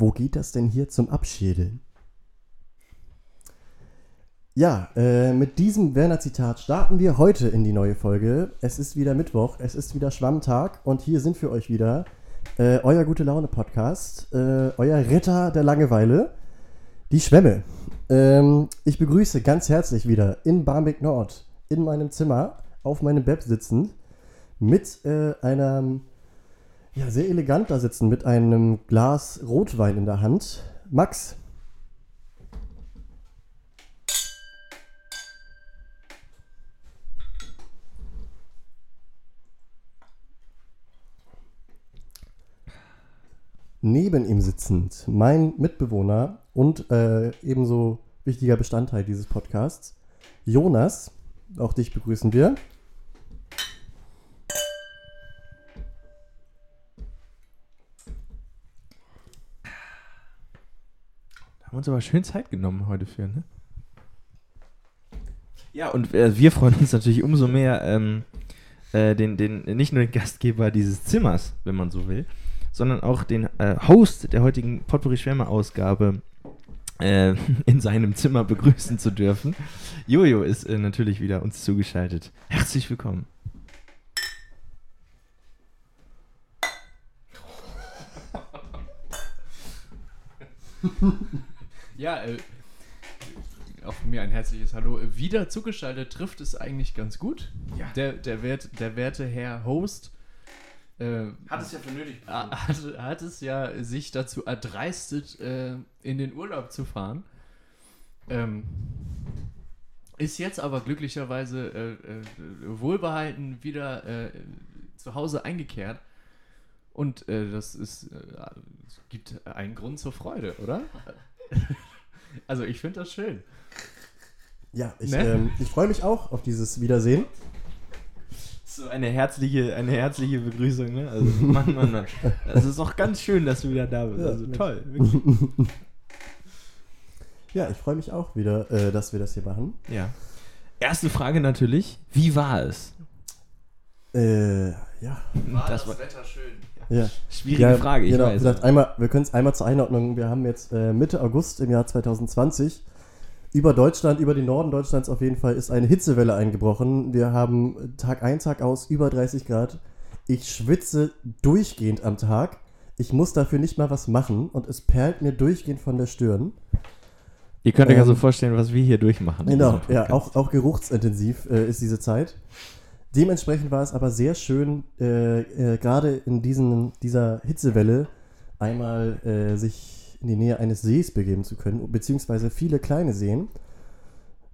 Wo geht das denn hier zum Abschädeln? Ja, äh, mit diesem Werner-Zitat starten wir heute in die neue Folge. Es ist wieder Mittwoch, es ist wieder Schwammtag und hier sind für euch wieder äh, euer gute Laune-Podcast, äh, euer Ritter der Langeweile, die Schwämme. Ähm, ich begrüße ganz herzlich wieder in Barmbek Nord, in meinem Zimmer, auf meinem Bett sitzend, mit äh, einem, ja, sehr elegant da sitzen, mit einem Glas Rotwein in der Hand. Max. Neben ihm sitzend mein Mitbewohner und äh, ebenso wichtiger Bestandteil dieses Podcasts, Jonas. Auch dich begrüßen wir. Haben uns aber schön Zeit genommen heute für, ne? Ja, und äh, wir freuen uns natürlich umso mehr, ähm, äh, den, den, nicht nur den Gastgeber dieses Zimmers, wenn man so will, sondern auch den äh, Host der heutigen Potpourri Schwärme Ausgabe äh, in seinem Zimmer begrüßen zu dürfen. Jojo ist äh, natürlich wieder uns zugeschaltet. Herzlich willkommen. Ja, äh, auch von mir ein herzliches Hallo. Wieder zugeschaltet trifft es eigentlich ganz gut. Ja. Der, der, Wert, der werte Herr Host äh, Hat es ja für nötig. hat, hat es ja sich dazu erdreistet, äh, in den Urlaub zu fahren. Ähm, ist jetzt aber glücklicherweise äh, äh, wohlbehalten wieder äh, zu Hause eingekehrt. Und äh, das ist, äh, gibt einen Grund zur Freude, oder? also ich finde das schön. Ja, ich, Ne? ähm, ich freue mich auch auf dieses Wiedersehen. So eine herzliche, eine herzliche Begrüßung, ne? Also, Mann, Mann, Mann. Es ist auch ganz schön, dass du wieder da bist. Ja, Also Mensch. toll. Wirklich. Ja, ich freue mich auch wieder, äh, dass wir das hier machen. Ja. Erste Frage natürlich: Wie war es? Äh, ja. das war Wetter schön? Ja. schwierige ja, Frage, ich genau, weiß. Vielleicht einmal, wir können es einmal zur Einordnung. Wir haben jetzt äh, Mitte August im Jahr 2020. Über Deutschland, über den Norden Deutschlands auf jeden Fall ist eine Hitzewelle eingebrochen. Wir haben Tag ein, Tag aus über 30 Grad. Ich schwitze durchgehend am Tag. Ich muss dafür nicht mal was machen und es perlt mir durchgehend von der Stirn. Ihr könnt euch ähm, also vorstellen, was wir hier durchmachen. Genau, ja, auch, auch geruchsintensiv äh, ist diese Zeit. Dementsprechend war es aber sehr schön, äh, äh, gerade in diesen, dieser Hitzewelle einmal äh, sich in die Nähe eines Sees begeben zu können, beziehungsweise viele kleine Seen.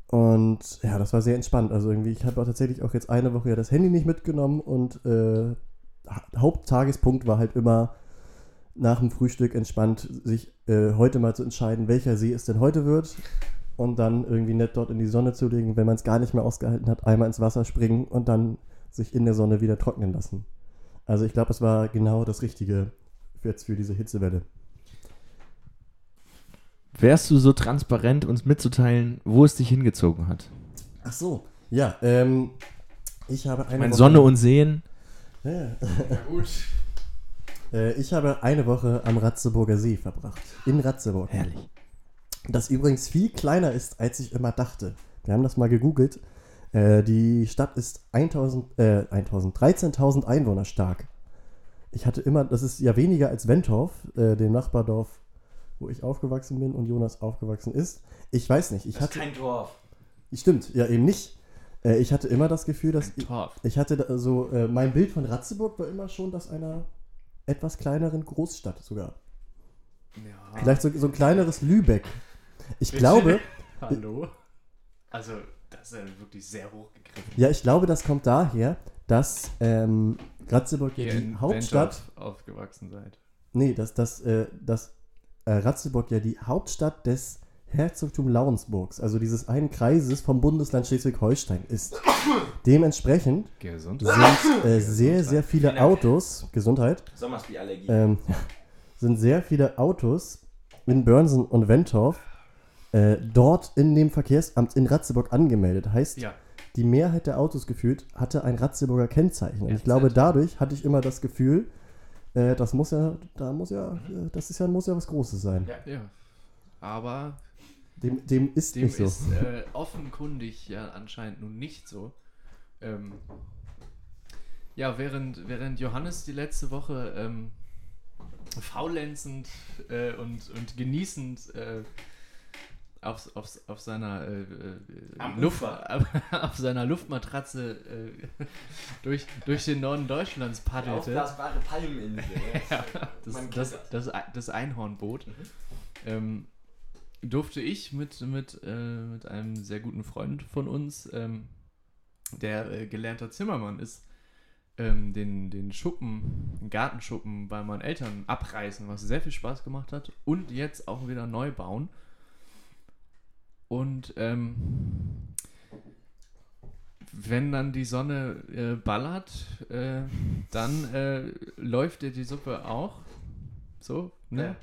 Und ja, das war sehr entspannt. Also irgendwie, ich habe tatsächlich auch jetzt eine Woche ja das Handy nicht mitgenommen und äh, Ha- Haupttagespunkt war halt immer nach dem Frühstück entspannt, sich äh, heute mal zu entscheiden, welcher See es denn heute wird und dann irgendwie nett dort in die Sonne zu legen, wenn man es gar nicht mehr ausgehalten hat, einmal ins Wasser springen und dann sich in der Sonne wieder trocknen lassen. Also ich glaube, es war genau das Richtige für jetzt für diese Hitzewelle. Wärst du so transparent, uns mitzuteilen, wo es dich hingezogen hat? Ach so, ja, ähm, ich habe eine Meine Woche, Sonne und Seen. Ja, Ja, gut. äh, ich habe eine Woche am Ratzeburger See verbracht. In Ratzeburg. Herrlich. Das übrigens viel kleiner ist, als ich immer dachte. Wir haben das mal gegoogelt. Äh, die Stadt ist 1000, äh, 1000, 13.000 Einwohner stark. Ich hatte immer, das ist ja weniger als Wentorf, äh, dem Nachbardorf, wo ich aufgewachsen bin und Jonas aufgewachsen ist. Ich weiß nicht, ich hatte, Dorf. stimmt, ja eben nicht. Äh, ich hatte immer das Gefühl, dass Ein Torf. ich hatte da so, äh, mein Bild von Ratzeburg war immer schon das einer etwas kleineren Großstadt sogar. Ja. Vielleicht so, so ein kleineres Lübeck. Ich Bitte? glaube, Hallo? Also, das ist ja wirklich sehr hochgegriffen. Ja, ich glaube, das kommt daher, dass ähm, Ratzeburg ja Ihr die in Hauptstadt. Wentorf aufgewachsen seid. Nee, dass, dass, äh, dass äh, Ratzeburg ja die Hauptstadt des Herzogtum Lauensburgs, also dieses einen Kreises vom Bundesland Schleswig-Holstein ist. Dementsprechend Gesund. sind äh, sehr, sehr viele. Autos, Gesundheit, ähm, sind sehr viele Autos in Börnsen und Wentorf äh, dort in dem Verkehrsamt in Ratzeburg angemeldet. Heißt, Ja. die Mehrheit der Autos gefühlt hatte ein Ratzeburger Kennzeichen. Und ich glaube, dadurch hatte ich immer das Gefühl, Äh, das muss ja, da muss ja, äh, das ist ja, muss ja was Großes sein. Ja. Ja. Aber Dem, dem ist dem nicht so. ist äh, offenkundig ja anscheinend nun nicht so. Ähm, ja, während, während Johannes die letzte Woche ähm, faulenzend äh, und, und genießend äh, auf, auf, auf seiner äh, äh, Luft, auf seiner Luftmatratze äh, durch, durch den Norden Deutschlands paddelte. Palmeninsel. Ja, das, das, das. das, Einhornboot. Ähm, durfte ich mit, mit, äh, mit einem sehr guten Freund von uns, ähm, der äh, gelernter Zimmermann ist, ähm, den, den Schuppen, den Gartenschuppen bei meinen Eltern abreißen, was sehr viel Spaß gemacht hat und jetzt auch wieder neu bauen. Und ähm, wenn dann die Sonne äh, ballert, äh, dann äh, läuft dir die Suppe auch. So, ne? Ja.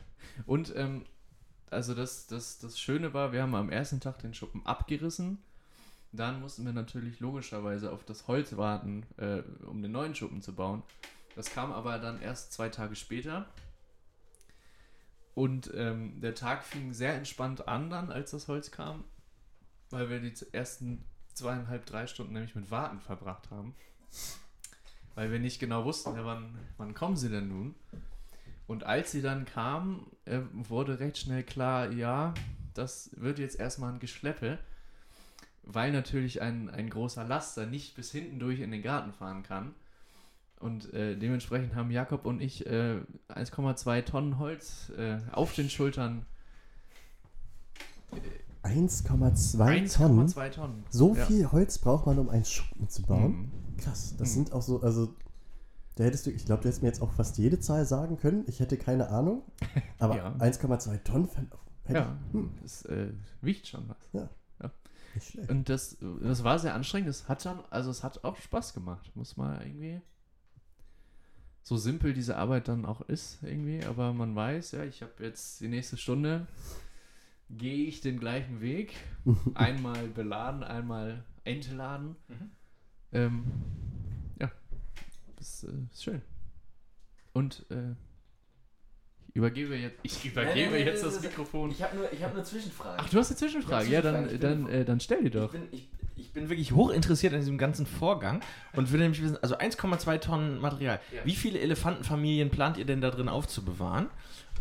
Und ähm, also das, das, das Schöne war, wir haben am ersten Tag den Schuppen abgerissen. Dann mussten wir natürlich logischerweise auf das Holz warten, äh, um den neuen Schuppen zu bauen. Das kam aber dann erst zwei Tage später. Und ähm, der Tag fing sehr entspannt an dann, als das Holz kam, weil wir die ersten zweieinhalb, drei Stunden nämlich mit Warten verbracht haben. Weil wir nicht genau wussten, ja, wann, wann kommen sie denn nun? Und als sie dann kamen, äh, wurde recht schnell klar, ja, das wird jetzt erstmal ein Geschleppe, weil natürlich ein, ein großer Laster nicht bis hinten durch in den Garten fahren kann. Und äh, dementsprechend haben Jakob und ich äh, 1,2 Tonnen Holz äh, auf den Schultern. 1,2 Tonnen. 1,2 Tonnen. So Ja. viel Holz braucht man, um einen Schuppen zu bauen. Mhm. Krass, das Mhm. sind auch so, also da hättest du, ich glaube, du hättest mir jetzt auch fast jede Zahl sagen können. Ich hätte keine Ahnung. Aber Ja. 1,2 Tonnen hätte Ja, ich, hm, das äh, wiegt schon was. schlecht. Und das, das war sehr anstrengend. Es hat dann, also es hat auch Spaß gemacht. Muss man irgendwie. So simpel diese Arbeit dann auch ist, irgendwie, aber man weiß, ja, ich habe jetzt die nächste Stunde, gehe ich den gleichen Weg. Einmal beladen, einmal entladen. Mhm. Ähm, ja, das äh, ist schön. Und äh, ich übergebe jetzt, ich übergebe Nein, nein, nein, jetzt das das Mikrofon. Ich habe nur, ich hab nur Zwischenfragen. Ach, du hast eine Zwischenfrage. Ja, dann, dann, äh, dann stell die doch. Ich bin, ich, ich bin wirklich hochinteressiert an diesem ganzen Vorgang und will nämlich wissen, also 1,2 Tonnen Material. Ja. Wie viele Elefantenfamilien plant ihr denn da drin aufzubewahren?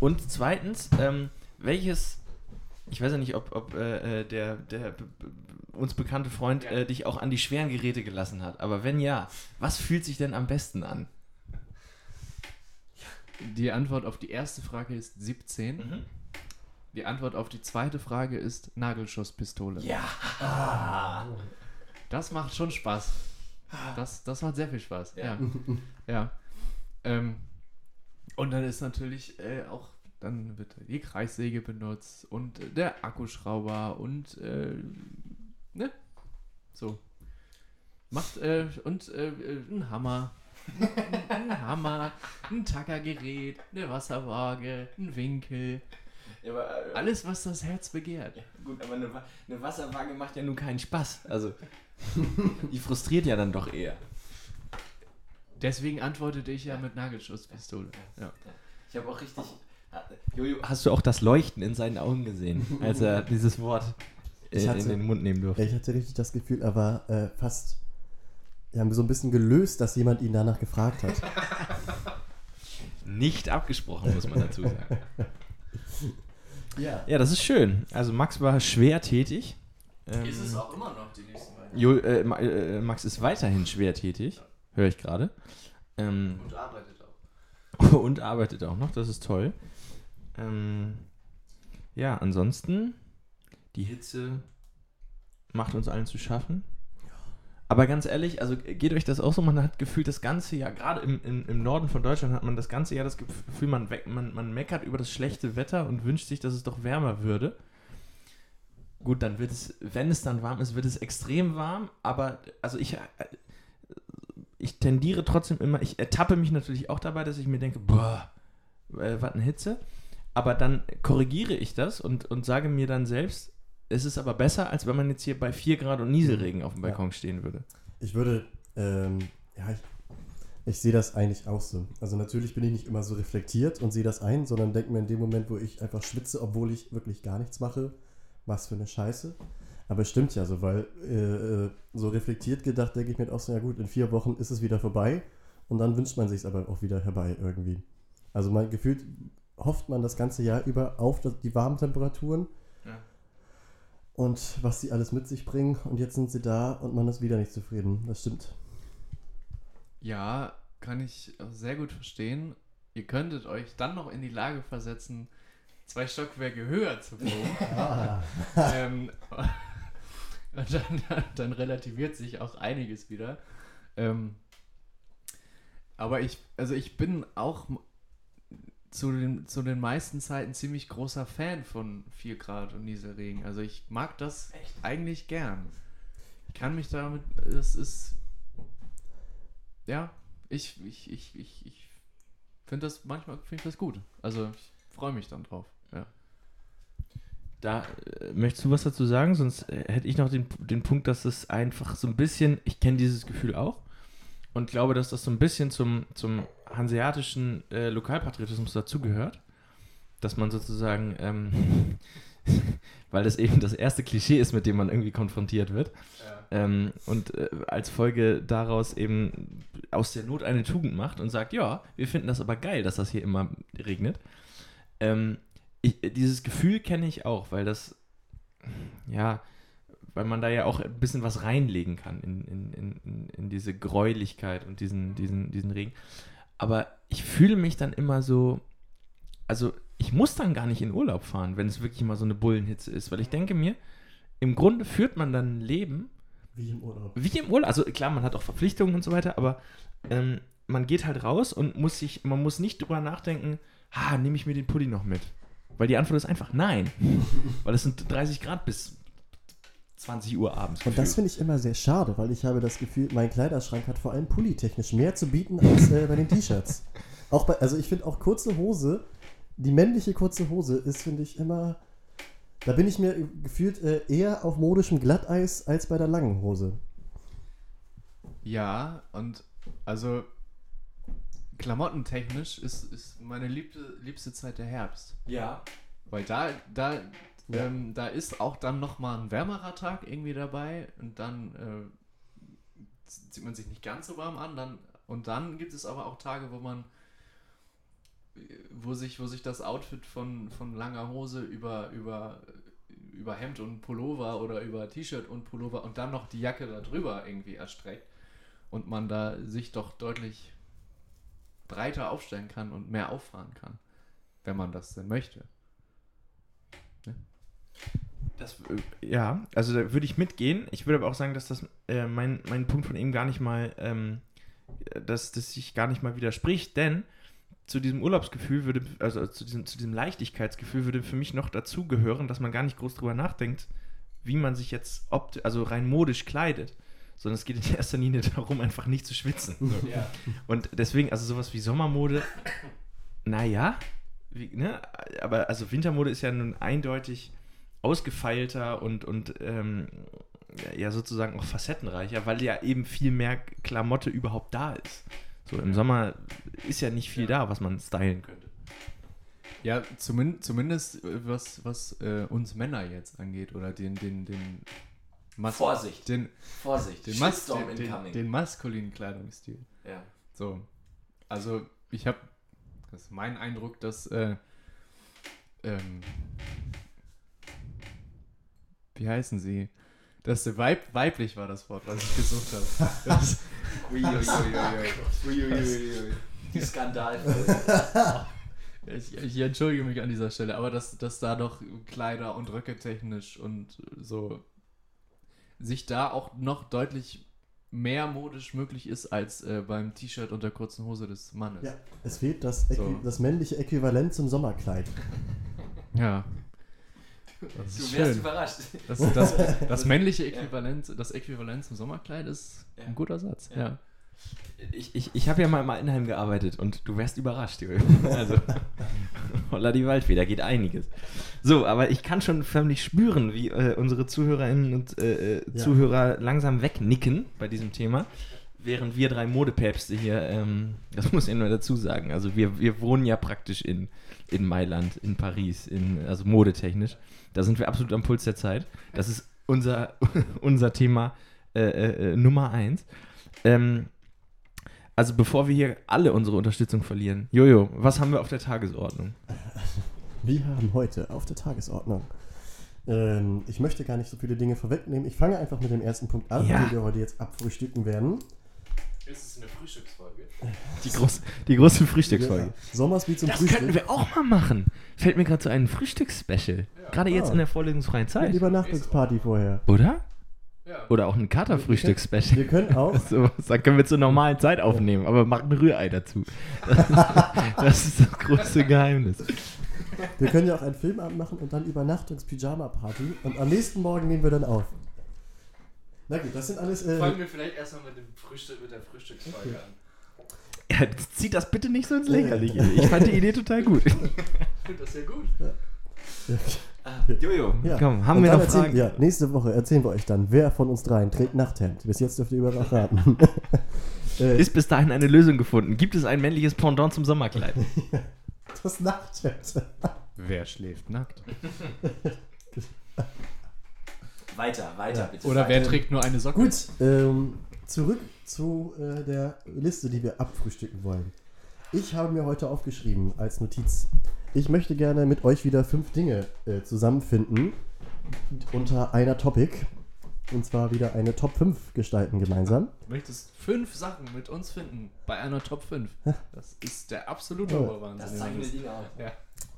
Und zweitens, ähm, welches, ich weiß ja nicht, ob, ob äh, äh, der, der uns bekannte Freund Ja. äh, dich auch an die schweren Geräte gelassen hat, aber wenn ja, was fühlt sich denn am besten an? Die Antwort auf die erste Frage ist 17. Die Antwort auf die zweite Frage ist Nagelschusspistole. Ja. Das macht schon Spaß. Das, das macht sehr viel Spaß. Ja. Ja. ja. Ähm, und dann ist natürlich äh, auch, dann wird die Kreissäge benutzt und äh, der Akkuschrauber und äh, ne? So. Macht äh, und äh, äh, ein Hammer. ein Hammer, ein Tackergerät, eine Wasserwaage, ein Winkel. Ja, aber, äh, Alles, was das Herz begehrt. Ja, gut, aber eine, eine Wasserwaage macht ja nun keinen Spaß. Also, die frustriert ja dann doch eher. Deswegen antwortete ich ja mit Nagelschusspistole. Ja. Ich habe auch richtig. Jojo, hast du auch das Leuchten in seinen Augen gesehen, als er dieses Wort äh, Ich hatte- in den Mund nehmen durfte? Ich hatte richtig das Gefühl, er war äh, fast, wir haben so ein bisschen gelöst, dass jemand ihn danach gefragt hat. Nicht abgesprochen, muss man dazu sagen. Ja. ja, das ist schön. Also Max war schwer tätig. Ähm, auch immer noch die nächsten beiden. Jo, äh, Ma- äh, Max ist weiterhin schwer tätig, höre ich gerade. Ähm, Und arbeitet auch. und arbeitet auch noch, das ist toll. Ähm, ja, ansonsten, die Hitze macht uns allen zu schaffen. Aber ganz ehrlich, also geht euch das auch so, man hat gefühlt das ganze Jahr, gerade im, im, im Norden von Deutschland hat man das ganze Jahr das Gefühl, man, man, man meckert über das schlechte Wetter und wünscht sich, dass es doch wärmer würde. Gut, dann wird es, wenn es dann warm ist, wird es extrem warm, aber also ich, äh, ich tendiere trotzdem immer, ich ertappe mich natürlich auch dabei, dass ich mir denke, boah, äh, was eine Hitze. Aber dann korrigiere ich das und, und sage mir dann selbst, es ist aber besser, als wenn man jetzt hier bei 4 Grad und Nieselregen auf dem Ja. Balkon stehen würde. Ich würde, ähm, ja, ich, Ich sehe das eigentlich auch so. Also natürlich bin ich nicht immer so reflektiert und sehe das ein, sondern denke mir in dem Moment, wo ich einfach schwitze, obwohl ich wirklich gar nichts mache, was für eine Scheiße. Aber es stimmt ja so, weil äh, äh so reflektiert gedacht, denke ich mir auch so, ja gut, in vier Wochen ist es wieder vorbei und dann wünscht man sich es aber auch wieder herbei irgendwie. Also man gefühlt hofft man das ganze Jahr über auf die warmen Temperaturen Ja. Und was sie alles mit sich bringen und jetzt sind sie da und man ist wieder nicht zufrieden. Das stimmt. Ja, kann ich sehr gut verstehen. Ihr könntet euch dann noch in die Lage versetzen, zwei Stockwerke höher zu wohnen. ähm, und dann, dann, dann relativiert sich auch einiges wieder. Ähm, aber ich, also ich bin auch zu den, zu den meisten Zeiten ziemlich großer Fan von 4 Grad und Nieselregen. Also ich mag das eigentlich gern. Ich kann mich damit, es ist, ja, ich, ich, ich, ich, ich finde das manchmal, finde ich das gut. Also ich freue mich dann drauf. Ja. Da äh, möchtest du was dazu sagen? Sonst äh, hätte ich noch den, den Punkt, dass es einfach so ein bisschen, ich kenne dieses Gefühl auch und glaube, dass das so ein bisschen zum, zum hanseatischen äh, Lokalpatriotismus dazugehört, dass man sozusagen, ähm, weil das eben das erste Klischee ist, mit dem man irgendwie konfrontiert wird, ähm, und äh, als Folge daraus eben aus der Not eine Tugend macht und sagt, ja, wir finden das aber geil, dass das hier immer regnet. Ähm, ich, dieses Gefühl kenne ich auch, weil das, ja, weil man da ja auch ein bisschen was reinlegen kann in, in, in- in, diese Gräulichkeit und diesen, diesen, diesen Regen. Aber ich fühle mich dann immer so, also ich muss dann gar nicht in Urlaub fahren, wenn es wirklich mal so eine Bullenhitze ist, weil ich denke mir, im Grunde führt man dann ein Leben, Wie im Urlaub. wie im Urlaub, also klar, man hat auch Verpflichtungen und so weiter, aber ähm, man geht halt raus und muss sich, man muss nicht drüber nachdenken, ha, nehme ich mir den Pulli noch mit? Weil die Antwort ist einfach nein. Weil es sind 30 Grad bis 20 Uhr abends. Und das finde ich immer sehr schade, weil ich habe das Gefühl, mein Kleiderschrank hat vor allem pullitechnisch mehr zu bieten als äh, bei den T-Shirts. Auch bei, also ich finde auch kurze Hose, die männliche kurze Hose ist, finde ich, immer. Da bin ich mir gefühlt äh, eher auf modischem Glatteis als bei der langen Hose. Ja, und also klamottentechnisch ist, ist meine liebste, liebste Zeit der Herbst. ja. Weil da, da, Ja. ähm, da ist auch dann nochmal ein wärmerer Tag irgendwie dabei und dann äh, zieht man sich nicht ganz so warm an. Dann, und dann gibt es aber auch Tage, wo man wo sich, wo sich das Outfit von, von langer Hose über, über, über Hemd und Pullover oder über T-Shirt und Pullover und dann noch die Jacke da drüber irgendwie erstreckt und man da sich doch deutlich breiter aufstellen kann und mehr auffahren kann, wenn man das denn möchte. Das, äh, ja, also da würde ich mitgehen. Ich würde aber auch sagen, dass das äh, mein, mein Punkt von eben gar nicht mal, ähm, dass das sich gar nicht mal widerspricht, denn zu diesem Urlaubsgefühl würde, also zu diesem, zu diesem Leichtigkeitsgefühl würde für mich noch dazu gehören, dass man gar nicht groß drüber nachdenkt, wie man sich jetzt opt also rein modisch kleidet. Sondern es geht in erster Linie darum, einfach nicht zu schwitzen. So. Und deswegen, also sowas wie Sommermode, naja, wie, ne? aber also Wintermode ist ja nun eindeutig ausgefeilter und, und ähm, ja sozusagen auch facettenreicher, weil ja eben viel mehr Klamotte überhaupt da ist. So im Sommer ist ja nicht viel da, was man stylen könnte. Ja, zumin zumindest äh, was, was äh, uns Männer jetzt angeht oder den, den, den Mas Vorsicht. Den, Vorsicht, den, Mas den, den, den maskulinen Kleidungsstil. ja. So. Also, ich habe, das ist mein Eindruck, dass, äh, ähm, wie heißen sie? Der Weib, weiblich war das Wort, was ich gesucht habe. Das, Die Skandal. ich, ich entschuldige mich an dieser Stelle, aber dass, dass da doch Kleider und Röcke technisch und so sich da auch noch deutlich mehr modisch möglich ist als äh, beim T-Shirt und der kurzen Hose des Mannes. Ja, es fehlt das, Äqui So. das männliche Äquivalent zum Sommerkleid. Ja. Das Du wärst schön. überrascht. Das, das, das männliche Äquivalent, das Äquivalent zum Sommerkleid ist Ja. ein guter Satz. Ja. Ja. Ich, ich, ich habe ja mal im Altenheim gearbeitet und du wärst überrascht, Jürgen. Also, holla die Waldfee, da geht einiges. So, aber ich kann schon förmlich spüren, wie äh, unsere Zuhörerinnen und äh, äh, Ja. Zuhörer langsam wegnicken bei diesem Thema, während wir drei Modepäpste hier, ähm, das muss ich nur dazu sagen, also wir, wir wohnen ja praktisch in, in Mailand, in Paris, in, also modetechnisch. Da sind wir absolut am Puls der Zeit. Das ist unser, unser Thema äh, äh, äh, Nummer eins. Ähm, also bevor wir hier alle unsere Unterstützung verlieren, Jojo, was haben wir auf der Tagesordnung? Wir haben heute auf der Tagesordnung. Ähm, ich möchte gar nicht so viele Dinge vorwegnehmen. Ich fange einfach mit dem ersten Punkt an, Ja. den wir heute jetzt abfrühstücken werden. Ist es eine Frühstücksfolge? Die, groß, die große Frühstücksfolge. Ja. Sommersby zum Das Frühstück. könnten wir auch mal machen. Fällt mir gerade so ein Frühstücksspecial. Gerade jetzt Ah. in der vorlesungsfreien Zeit. Übernachtungsparty vorher. Oder? Ja. Oder auch ein Katerfrühstücksspecial. Wir können auch, So, das können wir zur normalen Zeit aufnehmen, aber macht ein Rührei dazu. Das ist das große Geheimnis. wir können ja auch einen Filmabend machen und dann Übernachtungs-Pyjama-Party und am nächsten Morgen nehmen wir dann auf. Na gut, das sind alles. Äh, Fangen wir vielleicht erstmal mit, dem Frühstück, mit der Frühstücksfolge an. Ja, zieht das bitte nicht so ins Lächerliche. Ich fand die Idee total gut. Ich finde das ja gut. Jojo, ja. komm, haben Und wir noch erzählen- Fragen? Ja, nächste Woche erzählen wir euch dann, wer von uns dreien trägt Nachthemd. Bis jetzt dürft ihr überall raten. äh, Ist bis dahin eine Lösung gefunden? Gibt es ein männliches Pendant zum Sommerkleid? das Nachthemd. Wer schläft nackt? Weiter, weiter, bitte. Oder wer trägt nur eine Socke? Gut, ähm, zurück zu äh, der Liste, die wir abfrühstücken wollen. Ich habe mir heute aufgeschrieben als Notiz. Ich möchte gerne mit euch wieder fünf Dinge äh, zusammenfinden unter einer Topic. Und zwar wieder eine Top 5 gestalten gemeinsam. Du möchtest fünf Sachen mit uns finden bei einer Top 5. Das ist der absolute Ja. Oberwahnsinn. Ding aus. Ja,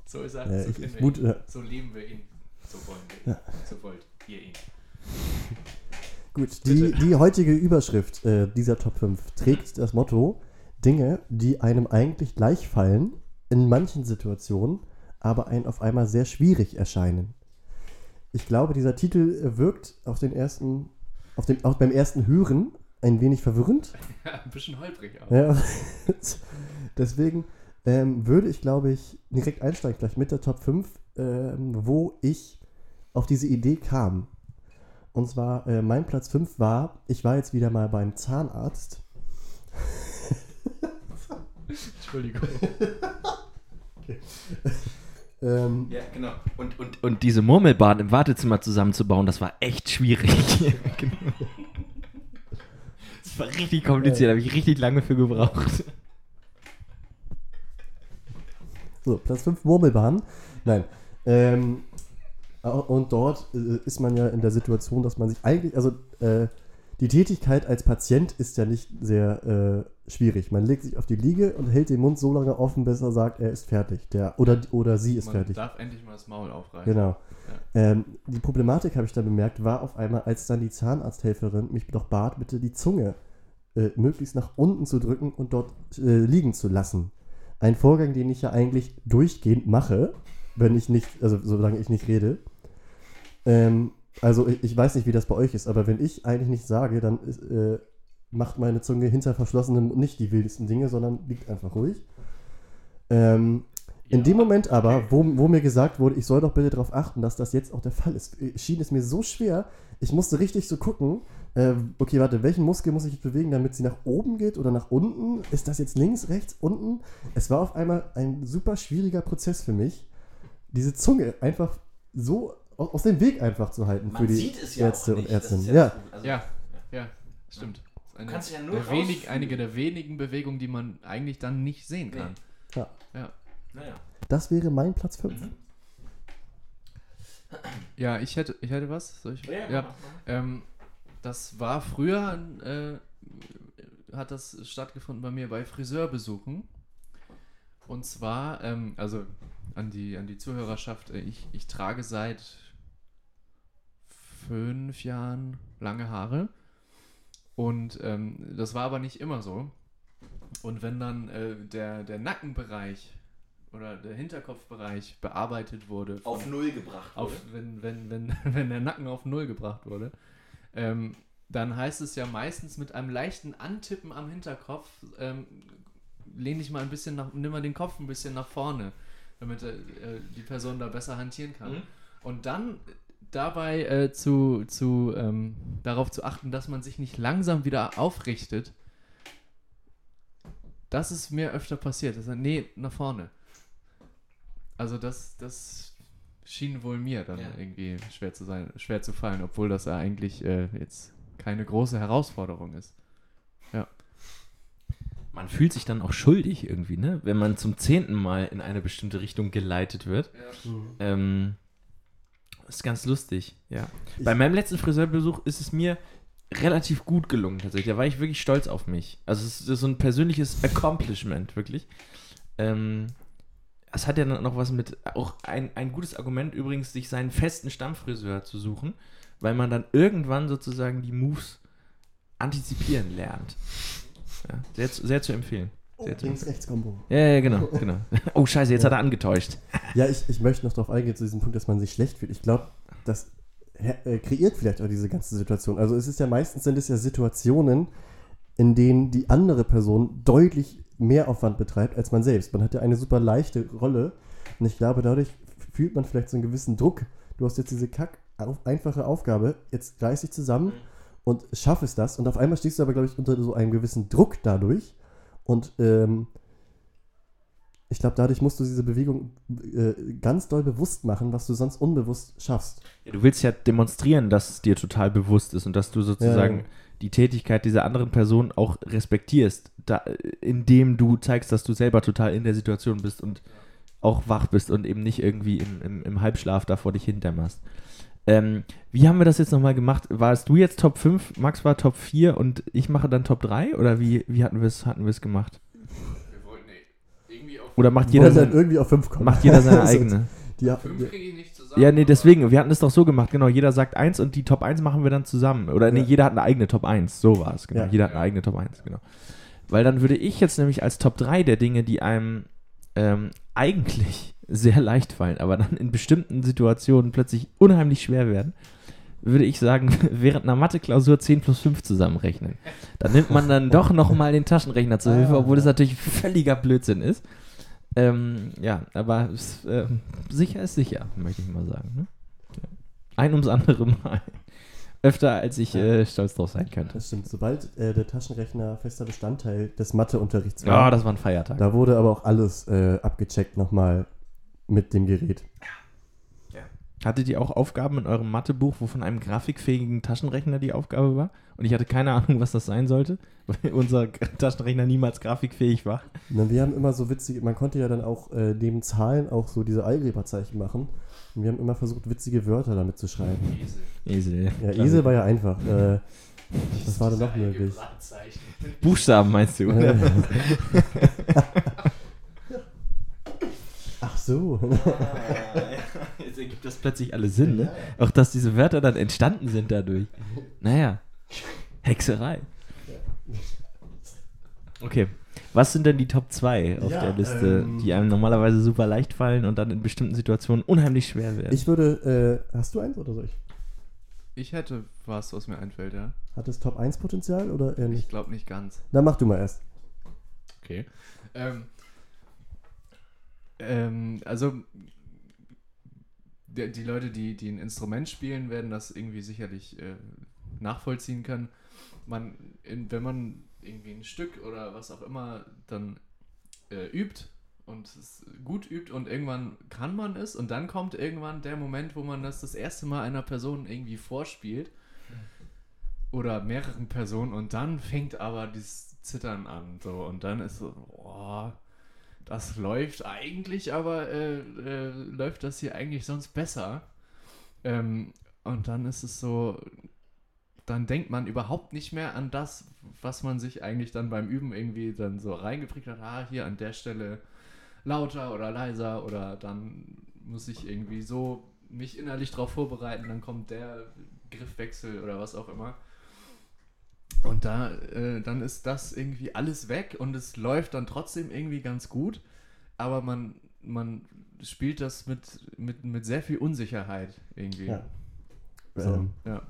so ist er. Äh, so, ich, ich, ihn. äh, so lieben wir ihn. So wollen wir ihn. So wollt ihr ihn. Gut, die, die heutige Überschrift äh, dieser Top 5 trägt das Motto: Dinge, die einem eigentlich gleich fallen, in manchen Situationen, aber einem auf einmal sehr schwierig erscheinen. Ich glaube, dieser Titel wirkt auf den ersten, auf dem, auch beim ersten Hören ein wenig verwirrend. Ja, ein bisschen holprig auch. Ja. Deswegen ähm, würde ich, glaube ich, direkt einsteigen, gleich mit der Top 5, ähm, wo ich auf diese Idee kam. Und zwar, äh, mein Platz 5 war, ich war jetzt wieder mal beim Zahnarzt. Entschuldigung. Ähm, Ja, genau. Und, und, und diese Murmelbahn im Wartezimmer zusammenzubauen, das war echt schwierig. genau. Das war richtig kompliziert, da habe ich richtig lange für gebraucht. So, Platz 5 Murmelbahn. Nein. Ähm, und dort äh, ist man ja in der Situation, dass man sich eigentlich, also äh, die Tätigkeit als Patient ist ja nicht sehr äh, schwierig. Man legt sich auf die Liege und hält den Mund so lange offen, bis er sagt, er ist fertig. Der, oder, oder sie ist Man fertig. darf endlich mal das Maul aufreißen. Genau. Ähm, die Problematik, habe ich dann bemerkt, war auf einmal, als dann die Zahnarzthelferin mich doch bat, bitte die Zunge äh, möglichst nach unten zu drücken und dort äh, liegen zu lassen. Ein Vorgang, den ich ja eigentlich durchgehend mache, wenn ich nicht, also solange ich nicht rede. Ähm, also ich, ich weiß nicht, wie das bei euch ist, aber wenn ich eigentlich nicht sage, dann äh, macht meine Zunge hinter verschlossenem nicht die wildesten Dinge, sondern liegt einfach ruhig. Ähm, in Ja. dem Moment aber, wo, wo mir gesagt wurde, ich soll doch bitte darauf achten, dass das jetzt auch der Fall ist, äh, schien es mir so schwer, ich musste richtig so gucken, äh, okay, warte, welchen Muskel muss ich jetzt bewegen, damit sie nach oben geht oder nach unten? Ist das jetzt links, rechts, unten? Es war auf einmal ein super schwieriger Prozess für mich, diese Zunge einfach so aus dem Weg einfach zu halten für die Ärzte und Ärztinnen. Ja, Ja, ja, stimmt. Eine kannst ja nur der wenig, einige der wenigen Bewegungen, die man eigentlich dann nicht sehen kann. ja. Ja. Naja. Das wäre mein Platz 5. Ja, ich hätte, ich hätte was. Soll ich? Ja, ja. Ähm, das war früher, äh, hat das stattgefunden bei mir bei Friseurbesuchen. Und zwar, ähm, also an die, an die Zuhörerschaft, äh, ich, ich trage seit fünf Jahren lange Haare. Und ähm, das war aber nicht immer so. Und wenn dann äh, der, der Nackenbereich oder der Hinterkopfbereich bearbeitet wurde, von- Auf Null gebracht. auf, wenn, wenn, wenn, wenn der Nacken auf Null gebracht wurde, ähm, dann heißt es ja meistens mit einem leichten Antippen am Hinterkopf, ähm, lehne ich mal ein bisschen nach, nimm mal den Kopf ein bisschen nach vorne, damit äh, äh, die Person da besser hantieren kann. Mhm. Und dann dabei äh, zu, zu ähm, darauf zu achten, dass man sich nicht langsam wieder aufrichtet, das ist mir öfter passiert. Das, nee, nach vorne. Also das, das schien wohl mir dann Ja. irgendwie schwer zu sein, schwer zu fallen, obwohl das ja eigentlich äh, jetzt keine große Herausforderung ist. Man fühlt sich dann auch schuldig irgendwie, ne? Wenn man zum zehnten Mal in eine bestimmte Richtung geleitet wird. Ähm, ist ganz lustig, ja. Ich- Bei meinem letzten Friseurbesuch ist es mir relativ gut gelungen, tatsächlich. Da war ich wirklich stolz auf mich. Also es ist so ein persönliches Accomplishment, wirklich. Ähm, es hat ja noch was mit, auch ein, ein gutes Argument übrigens, sich seinen festen Stammfriseur zu suchen, weil man dann irgendwann sozusagen die Moves antizipieren lernt. Ja, sehr, sehr zu empfehlen. Oh, Links-Rechts-Kombo. Ja, ja, genau, genau. Oh, scheiße, jetzt Ja. hat er angetäuscht. Ja, ich, ich möchte noch darauf eingehen, zu diesem Punkt, dass man sich schlecht fühlt. Ich glaube, das äh, kreiert vielleicht auch diese ganze Situation. Also es ist ja meistens sind es ja Situationen, in denen die andere Person deutlich mehr Aufwand betreibt als man selbst. Man hat ja eine super leichte Rolle und ich glaube, dadurch fühlt man vielleicht so einen gewissen Druck. Du hast jetzt diese kack auf, einfache Aufgabe, jetzt reiß dich zusammen und schaff es das und auf einmal stehst du aber, glaube ich, unter so einem gewissen Druck dadurch und ähm, ich glaube, dadurch musst du diese Bewegung äh, ganz doll bewusst machen, was du sonst unbewusst schaffst. Ja, du willst ja demonstrieren, dass es dir total bewusst ist und dass du sozusagen Ja, die Tätigkeit dieser anderen Person auch respektierst, da, indem du zeigst, dass du selber total in der Situation bist und auch wach bist und eben nicht irgendwie im, im, im Halbschlaf da vor dich hindämmerst. Ähm, wie haben wir das jetzt nochmal gemacht? Warst du jetzt Top 5, Max war Top 4 und ich mache dann Top 3? Oder wie, wie hatten wir es hatten wir's gemacht? Wir wollten irgendwie auf Oder macht jeder, sein, irgendwie auf 5 kommen. macht jeder seine So, eigene? Die, fünf kriege ich nicht zusammen. Ja, nee, deswegen, wir hatten es doch so gemacht, genau, jeder sagt eins und die Top 1 machen wir dann zusammen. Oder nee, Ja. jeder hat eine eigene Top 1, so war es, genau. Ja. Jeder hat eine eigene Top 1, genau. Weil dann würde ich jetzt nämlich als Top 3 der Dinge, die einem ähm, eigentlich sehr leicht fallen, aber dann in bestimmten Situationen plötzlich unheimlich schwer werden, würde ich sagen, während einer Mathe-Klausur 10 plus 5 zusammenrechnen. Da nimmt man dann doch nochmal den Taschenrechner zur Hilfe, Ah. obwohl das natürlich völliger Blödsinn ist. Ähm, ja, aber ähm, sicher ist sicher, möchte ich mal sagen. Ne? Ein ums andere Mal. Öfter, als ich äh, stolz drauf sein könnte. das stimmt. Sobald äh, der Taschenrechner fester Bestandteil des Matheunterrichts Ja, war, das war ein Feiertag. da wurde aber auch alles äh, abgecheckt nochmal mit dem Gerät. Hattet ihr auch Aufgaben in eurem Mathebuch, wo von einem grafikfähigen Taschenrechner die Aufgabe war? Und ich hatte keine Ahnung, was das sein sollte, weil unser Taschenrechner niemals grafikfähig war. Na, wir haben immer so witzige, man konnte ja dann auch äh, neben Zahlen auch so diese Algebra-Zeichen machen. Und wir haben immer versucht, witzige Wörter damit zu schreiben. Esel. Ja, Esel war ja einfach. Äh, was war denn noch möglich? Buchstaben meinst du? Äh, So. Jetzt ergibt das plötzlich alles Sinn, ne? Auch dass diese Wörter dann entstanden sind dadurch. Naja, Hexerei. Okay, was sind denn die Top 2 auf Ja, der Liste, ähm, die einem normalerweise super leicht fallen und dann in bestimmten Situationen unheimlich schwer werden? Ich würde, äh, hast du eins oder soll ich? Ich hätte was, was mir einfällt, ja. Hat es Top 1 Potenzial oder eher Ich nicht? glaube nicht ganz. Na, mach du mal erst. Okay. Ähm, ähm, also die, die Leute, die, die ein Instrument spielen, werden das irgendwie sicherlich äh, nachvollziehen können. Man, in, wenn man irgendwie ein Stück oder was auch immer dann äh, übt und es gut übt und irgendwann kann man es und dann kommt irgendwann der Moment, wo man das das erste Mal einer Person irgendwie vorspielt oder mehreren Personen und dann fängt aber dieses Zittern an so und dann ist so, boah, das läuft eigentlich, aber äh, äh, läuft das hier eigentlich sonst besser? Ähm, und dann ist es so, dann denkt man überhaupt nicht mehr an das, was man sich eigentlich dann beim Üben irgendwie dann so reingeprägt hat. Ah, hier an der Stelle lauter oder leiser oder dann muss ich irgendwie so mich innerlich darauf vorbereiten, dann kommt der Griffwechsel oder was auch immer. Und da, äh, dann ist das irgendwie alles weg und es läuft dann trotzdem irgendwie ganz gut, aber man, man spielt das mit, mit, mit sehr viel Unsicherheit irgendwie. Ja. So, Ähm, ja.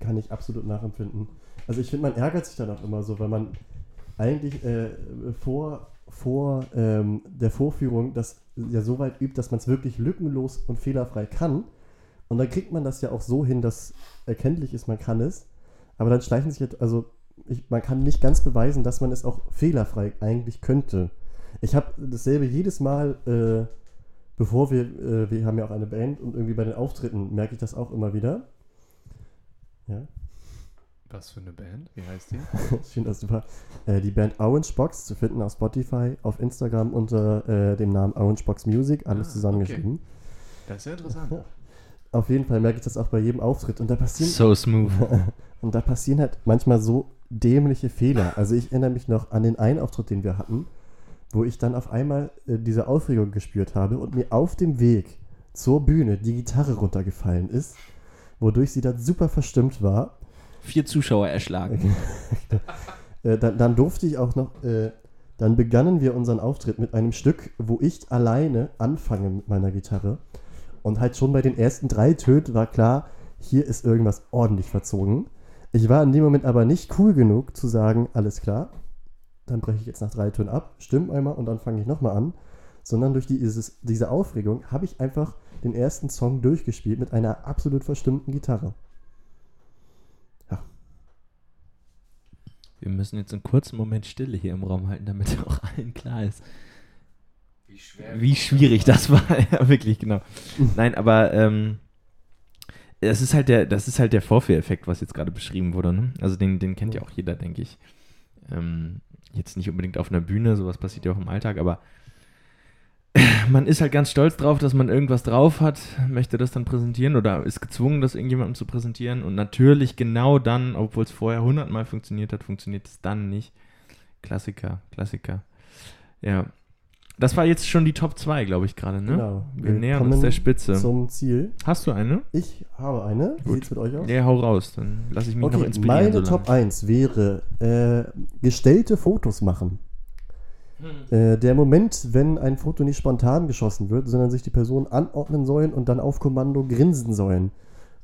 kann ich absolut nachempfinden. Also ich finde, man ärgert sich dann auch immer so, weil man eigentlich äh, vor, vor ähm, der Vorführung das ja so weit übt, dass man es wirklich lückenlos und fehlerfrei kann. Und dann kriegt man das ja auch so hin, dass erkenntlich ist, man kann es. Aber dann schleichen sich, halt- also ich, man kann nicht ganz beweisen, dass man es auch fehlerfrei eigentlich könnte. Ich habe dasselbe jedes Mal, äh, bevor wir, äh, wir haben ja auch eine Band und irgendwie bei den Auftritten merke ich das auch immer wieder. Ja, Was für eine Band? Wie heißt die? schön, dass du war. Äh, die Band Orange Box zu finden auf Spotify, auf Instagram unter äh, dem Namen Orange Box Music, alles Ah, zusammengeschrieben. Das ist ja interessant. Auf jeden Fall merke ich das auch bei jedem Auftritt und da passieren So smooth. Und da passieren halt manchmal so dämliche Fehler. Also ich erinnere mich noch an den einen Auftritt, den wir hatten, wo ich dann auf einmal äh, diese Aufregung gespürt habe und mir auf dem Weg zur Bühne die Gitarre runtergefallen ist, wodurch sie dann super verstimmt war. Vier Zuschauer erschlagen. Äh, dann, dann durfte ich auch noch, äh, dann begannen wir unseren Auftritt mit einem Stück, wo ich alleine anfange mit meiner Gitarre. Und halt schon bei den ersten drei Tönen war klar, hier ist irgendwas ordentlich verzogen. Ich war in dem Moment aber nicht cool genug zu sagen, alles klar, dann breche ich jetzt nach drei Tönen ab, stimme einmal und dann fange ich nochmal an. Sondern durch dieses, diese Aufregung habe ich einfach den ersten Song durchgespielt mit einer absolut verstimmten Gitarre. Wir müssen jetzt einen kurzen Moment Stille hier im Raum halten, damit auch allen klar ist, Wie schwer. wie schwierig das war. ja, wirklich, genau. Nein, aber ähm, das ist halt der, das ist halt der Vorführeffekt, was jetzt gerade beschrieben wurde. Ne? Also den, den kennt ja auch jeder, denke ich. Ähm, jetzt nicht unbedingt auf einer Bühne, sowas passiert ja auch im Alltag, aber man ist halt ganz stolz drauf, dass man irgendwas drauf hat, möchte das dann präsentieren oder ist gezwungen, das irgendjemandem zu präsentieren. Und natürlich genau dann, obwohl es vorher hundertmal funktioniert hat, funktioniert es dann nicht. Klassiker, Klassiker. Ja. Das war jetzt schon die Top 2, glaube ich, gerade, ne? Genau. Wir nähern uns der Spitze. Zum Ziel. Hast du eine? Ich habe eine. Wie Gut. sieht's mit euch aus? Ja, hau raus, dann lasse ich mich noch Okay, inspirieren. meine so Top lange. 1 wäre äh, gestellte Fotos machen. Hm. Äh, der Moment, wenn ein Foto nicht spontan geschossen wird, sondern sich die Personen anordnen sollen und dann auf Kommando grinsen sollen.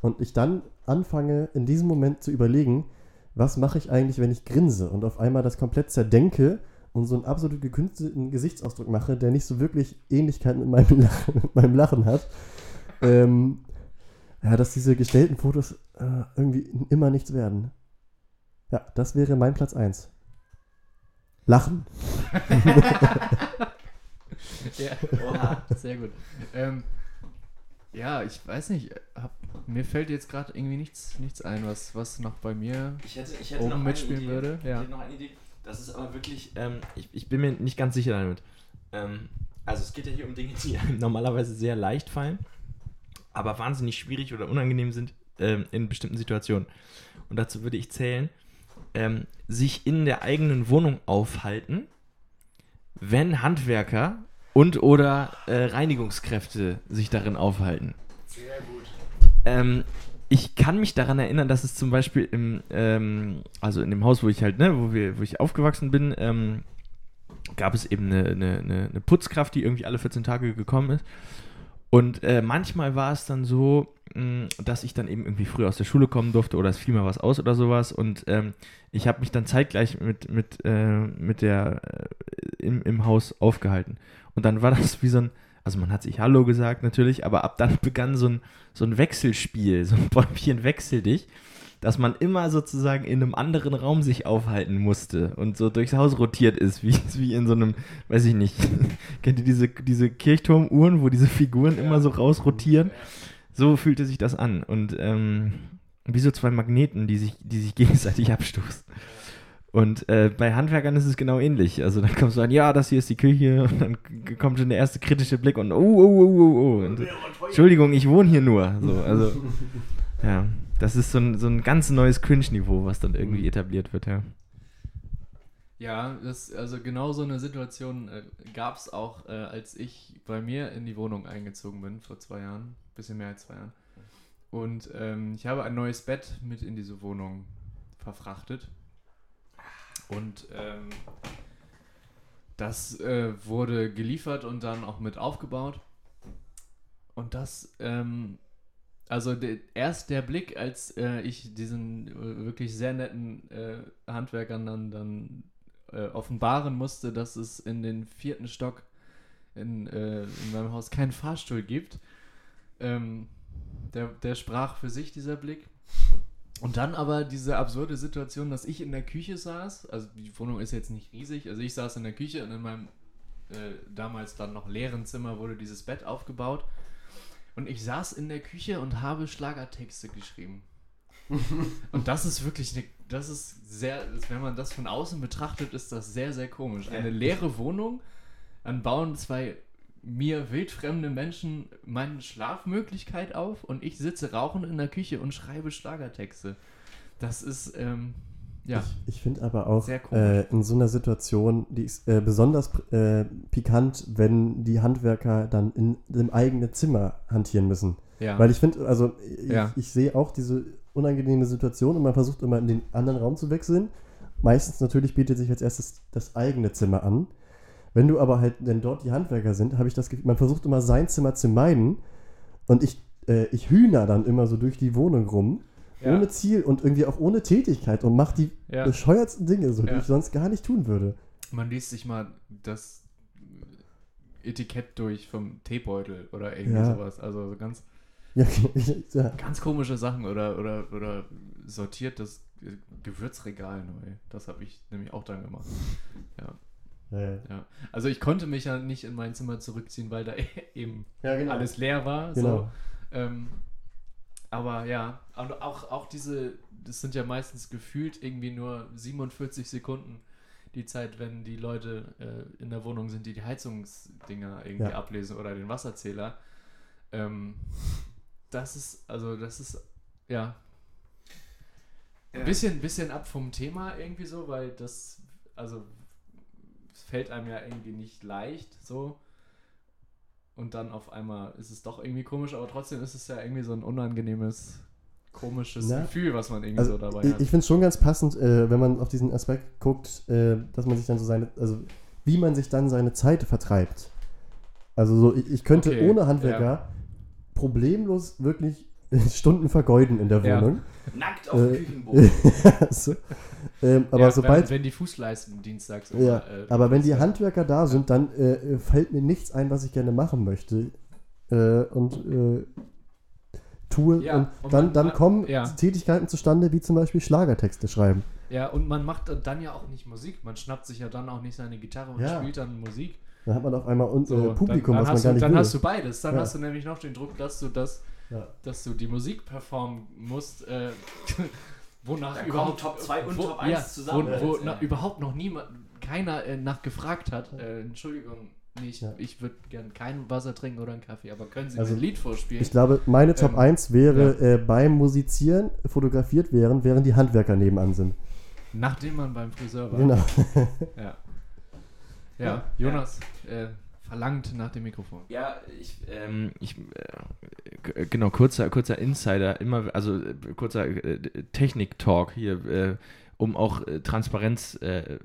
Und ich dann anfange, in diesem Moment zu überlegen, was mache ich eigentlich, wenn ich grinse und auf einmal das komplett zerdenke und so einen absolut gekünstelten Gesichtsausdruck mache, der nicht so wirklich Ähnlichkeit mit meinem Lachen, mit meinem Lachen hat. Ähm, ja, dass diese gestellten Fotos äh, irgendwie immer nichts werden. Ja, das wäre mein Platz 1. Lachen. Ja, oha, sehr gut. Ähm, ja, ich weiß nicht, hab, mir fällt jetzt gerade irgendwie nichts, nichts ein, was, was noch bei mir. Ich hätte, ich hätte Oben mitspielen Idee. würde, ja. Ich hätte noch eine Idee. Das ist aber wirklich, ähm, ich, ich bin mir nicht ganz sicher damit. Ähm, also es geht ja hier um Dinge, die normalerweise sehr leicht fallen, aber wahnsinnig schwierig oder unangenehm sind ähm, in bestimmten Situationen. Und dazu würde ich zählen, ähm, sich in der eigenen Wohnung aufhalten, wenn Handwerker und oder äh, Reinigungskräfte sich darin aufhalten. Sehr gut. Ähm, ich kann mich daran erinnern, dass es zum Beispiel im, ähm, also in dem Haus, wo ich halt, ne, wo wir, wo ich aufgewachsen bin, ähm, gab es eben eine, eine, eine Putzkraft, die irgendwie alle 14 Tage gekommen ist. Und äh, manchmal war es dann so, mh, dass ich dann eben irgendwie früh aus der Schule kommen durfte oder es fiel mal was aus oder sowas. Und ähm, ich habe mich dann zeitgleich mit, mit, äh, mit der äh, im, im Haus aufgehalten. Und dann war das wie so ein, also man hat sich Hallo gesagt natürlich, aber ab dann begann so ein, so ein Wechselspiel, so ein Bäumchen wechsel dich, dass man immer sozusagen in einem anderen Raum sich aufhalten musste und so durchs Haus rotiert ist, wie, wie in so einem, weiß ich nicht, kennt ihr diese, diese Kirchturmuhren, wo diese Figuren immer so rausrotieren? So fühlte sich das an und ähm, wie so zwei Magneten, die sich, die sich gegenseitig abstoßen. Und äh, bei Handwerkern ist es genau ähnlich. Also dann kommst du an, ja, das hier ist die Küche und dann kommt schon der erste kritische Blick und oh, oh, oh, oh, oh. Und, Entschuldigung, ich wohne hier nur. So, also, ja, das ist so ein, so ein ganz neues Cringe-Niveau, was dann irgendwie etabliert wird, ja. Ja, das, also genau so eine Situation äh, gab es auch, äh, als ich bei mir in die Wohnung eingezogen bin, vor zwei Jahren, bisschen mehr als zwei Jahren. Und ähm, ich habe ein neues Bett mit in diese Wohnung verfrachtet. Und ähm, das äh, wurde geliefert und dann auch mit aufgebaut. Und das, ähm, also de, erst der Blick, als äh, ich diesen äh, wirklich sehr netten äh, Handwerkern dann, dann äh, offenbaren musste, dass es in den vierten Stock in, äh, in meinem Haus keinen Fahrstuhl gibt. Ähm, der, der sprach für sich, dieser Blick. Und dann aber diese absurde Situation, dass ich in der Küche saß. Also die Wohnung ist jetzt nicht riesig. Also ich saß in der Küche und in meinem äh, damals dann noch leeren Zimmer wurde dieses Bett aufgebaut. Und ich saß in der Küche und habe Schlagertexte geschrieben. und das ist wirklich eine, das ist sehr, wenn man das von außen betrachtet, ist das sehr, sehr komisch. Eine leere Wohnung, dann bauen zwei mir wildfremde Menschen meine Schlafmöglichkeit auf und ich sitze rauchend in der Küche und schreibe Schlagertexte. Das ist, ähm, ja. Ich, ich finde aber auch äh, in so einer Situation, die ist äh, besonders äh, pikant, wenn die Handwerker dann in dem eigenen Zimmer hantieren müssen. ja. Weil ich finde, also ich, Ja. ich sehe auch diese unangenehme Situation und man versucht immer in den anderen Raum zu wechseln. Meistens natürlich bietet sich als erstes das eigene Zimmer an. Wenn du aber halt, wenn dort die Handwerker sind, habe ich das Gefühl, man versucht immer sein Zimmer zu meiden und ich, äh, ich hühner dann immer so durch die Wohnung rum, Ja. ohne Ziel und irgendwie auch ohne Tätigkeit und mache die Ja. bescheuertsten Dinge, so, die Ja. ich sonst gar nicht tun würde. Man liest sich mal das Etikett durch vom Teebeutel oder irgendwie Ja. sowas. Also so ganz, Ja, ja. ganz komische Sachen oder, oder, oder sortiert das Ge- Gewürzregal neu. Das habe ich nämlich auch dann gemacht. Ja, Ja, ja. ja. Also ich konnte mich ja nicht in mein Zimmer zurückziehen, weil da eben ja, genau. alles leer war. genau. So. Ähm, aber ja, und auch, auch diese, das sind ja meistens gefühlt irgendwie nur 47 Sekunden die Zeit, wenn die Leute äh, in der Wohnung sind, die die Heizungsdinger irgendwie Ja. ablesen oder den Wasserzähler. Ähm, das ist, also das ist, ja, ein bisschen, bisschen ab vom Thema irgendwie so, weil das, also fällt einem ja irgendwie nicht leicht so. Und dann auf einmal ist es doch irgendwie komisch, aber trotzdem ist es ja irgendwie so ein unangenehmes, komisches Na, Gefühl, was man irgendwie Also, so dabei ich hat. ich finde es schon ganz passend, äh, wenn man auf diesen Aspekt guckt, äh, dass man sich dann so seine, also wie man sich dann seine Zeit vertreibt. Also so, ich, ich könnte Okay, ohne Handwerker problemlos wirklich Stunden vergeuden in der Ja. Wohnung. Nackt auf dem Küchenboden. so. ähm, aber ja, sobald, wenn, wenn die Fußleisten dienstags ja, äh, aber wenn die Hand Handwerker da sind, dann äh, äh, fällt mir nichts ein, was ich gerne machen möchte. Äh, und äh, tue. Ja, und und dann, man- dann man- kommen ja. Tätigkeiten zustande, wie zum Beispiel Schlagertexte schreiben. Ja, und man macht dann ja auch nicht Musik. Man schnappt sich ja dann auch nicht seine Gitarre und Ja. spielt dann Musik. Dann hat man auf einmal un So, äh, Publikum, dann, dann was man hast gar du, nicht Dann will. hast du beides. Dann Ja. hast du nämlich noch den Druck, dass du das, Ja. dass du die Musik performen musst, äh, wonach Da kommen überhaupt Top 2 und wo, Top 1 ja, zusammen. Wo, wo Ja. na, überhaupt noch niemand, keiner äh, nach gefragt hat. Äh, Entschuldigung, nee, ich, Ja. ich würde gern kein Wasser trinken oder einen Kaffee, aber können Sie Also, mir ein Lied vorspielen? Ich glaube, meine Top Ähm, 1 wäre äh, beim Musizieren fotografiert wären, während die Handwerker nebenan sind. Nachdem man beim Friseur war. Genau. Ja. Ja, Jonas äh, verlangt nach dem Mikrofon. Ja, ich, ähm, ich äh, genau, kurzer, kurzer Insider, immer, also äh, kurzer äh, Technik-Talk hier, äh, um auch äh, Transparenz äh, äh,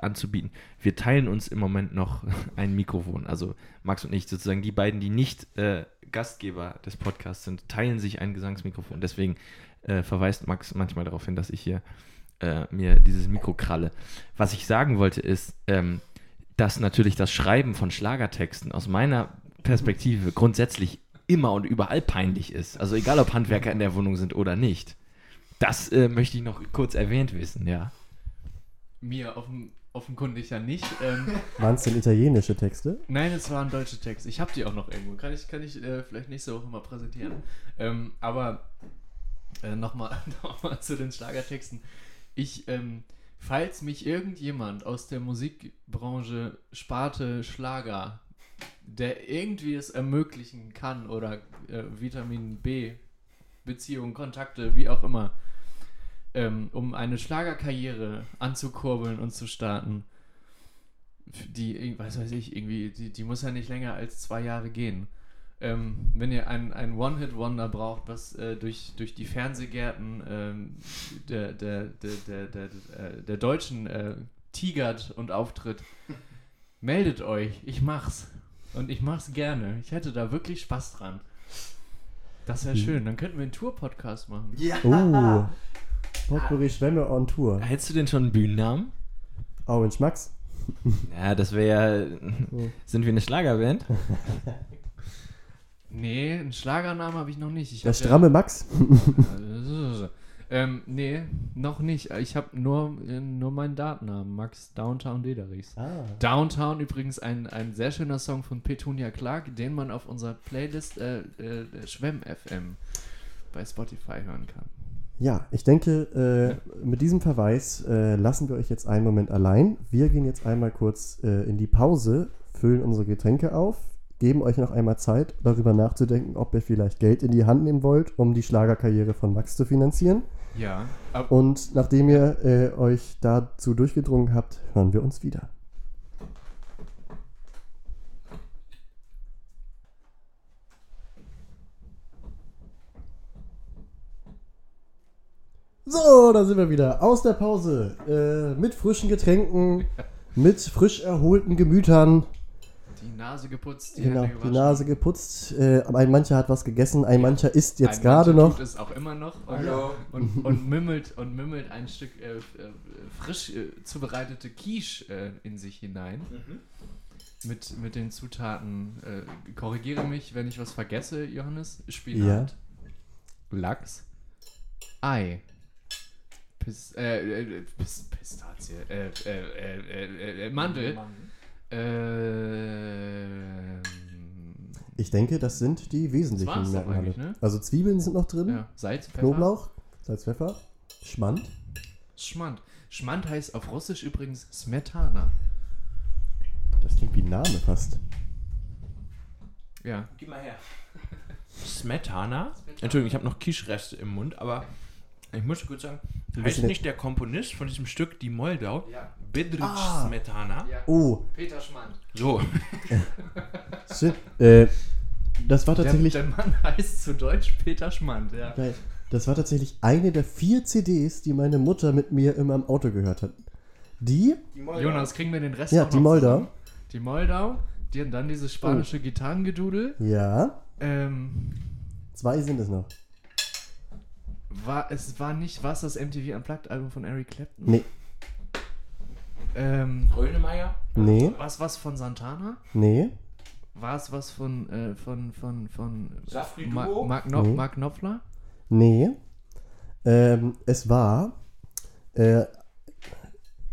anzubieten. Wir teilen uns im Moment noch ein Mikrofon, also Max und ich, sozusagen die beiden, die nicht äh, Gastgeber des Podcasts sind, teilen sich ein Gesangsmikrofon. Deswegen äh, verweist Max manchmal darauf hin, dass ich hier äh, mir dieses Mikro kralle. Was ich sagen wollte ist, ähm, dass natürlich das Schreiben von Schlagertexten aus meiner Perspektive grundsätzlich immer und überall peinlich ist. Also egal, ob Handwerker in der Wohnung sind oder nicht. Das äh, möchte ich noch kurz erwähnt wissen, ja. Mir offen, offenkundig ja nicht. Ähm, Waren es denn italienische Texte? nein, es waren deutsche Texte. Ich habe die auch noch irgendwo. Kann ich, kann ich äh, vielleicht nächste Woche mal präsentieren. Ähm, aber äh, nochmal noch mal zu den Schlagertexten. Ich, ähm, falls mich irgendjemand aus der Musikbranche Sparte Schlager, der irgendwie es ermöglichen kann oder äh, Vitamin B, Beziehungen, Kontakte, wie auch immer, ähm, um eine Schlagerkarriere anzukurbeln und zu starten, die, was weiß ich, irgendwie, die, die muss ja nicht länger als zwei Jahre gehen. Ähm, wenn ihr ein, ein One-Hit-Wonder braucht, was äh, durch, durch die Fernsehgärten ähm, der, der, der, der, der, der, der Deutschen äh, tigert und auftritt, meldet euch. Ich mach's. Und ich mach's gerne. Ich hätte da wirklich Spaß dran. Das wäre Hm. schön. Dann könnten wir einen Tour-Podcast machen. Oh. Potpourri Schwämme on Tour. Hättest du denn schon einen Bühnennamen? Orange Max. Ja, das wäre ja. Sind wir eine Schlagerband? Nee, einen Schlagernamen habe ich noch nicht. Ich Der hab stramme Max. Ja, Ähm, nee, noch nicht. Ich habe nur, äh, nur meinen Datennamen, Max Downtown Dederichs. Ah. Downtown übrigens ein, ein sehr schöner Song von Petunia Clark, den man auf unserer Playlist äh, äh, Schwemm FM bei Spotify hören kann. Ja, ich denke, äh, mit diesem Verweis äh, lassen wir euch jetzt einen Moment allein. Wir gehen jetzt einmal kurz äh, in die Pause, füllen unsere Getränke auf, geben euch noch einmal Zeit, darüber nachzudenken, ob ihr vielleicht Geld in die Hand nehmen wollt, um die Schlagerkarriere von Max zu finanzieren. Ja, Und nachdem ihr äh, euch dazu durchgedrungen habt, hören wir uns wieder. So, da sind wir wieder aus der Pause äh, mit frischen Getränken, mit frisch erholten Gemütern. Die Nase geputzt, die Genau, die. Nase geputzt. Äh, ein mancher hat was gegessen, ein mancher isst jetzt Ein gerade noch. Tut es auch immer noch. Und, Hallo. Und, und, mümmelt, und mümmelt ein Stück äh, äh, frisch äh, zubereitete Quiche äh, in sich hinein. Mit, mit den Zutaten. Äh, korrigiere mich, wenn ich was vergesse, Johannes. Spinat. Lachs. Ei. Pis, äh, äh, Pis, Pistazie. Äh, äh, äh, Ich denke, das sind die wesentlichen Merkmale. ne? Also Zwiebeln sind noch drin, ja, Salz, Pfeffer. Knoblauch, Salz, Pfeffer, Schmand. Schmand. Schmand heißt auf Russisch übrigens Smetana. Das klingt wie ein Name fast. Ja. Gib mal her. Smetana? Entschuldigung, ich habe noch Kischreste im Mund, aber ich muss kurz sagen, heißt nicht der Komponist von diesem Stück Die Moldau, Ja. Bedrich Ah. Smetana? Oh, Peter Schmand. So, shit. Äh, das war Der, tatsächlich. der Mann heißt zu Deutsch Peter Schmand, ja. Geil. Das war tatsächlich eine der vier CDs, die meine Mutter mit mir immer im Auto gehört hat. Die, Jonas, kriegen wir den Rest ja, die Moldau. zusammen? Die Moldau, die, und dann dieses spanische Oh. Gitarrengedudel. Ja, Ähm, zwei sind es noch. war, es war nicht, was das MTV Unplugged Album von Eric Clapton? Nee, Ähm, Grönemeyer? nee, was was von Santana? nee, War es was von, äh, von, von, von Safri Ma Duo? Mark, Knop Nee. Mark Knopfler? nee. Ähm, es war äh,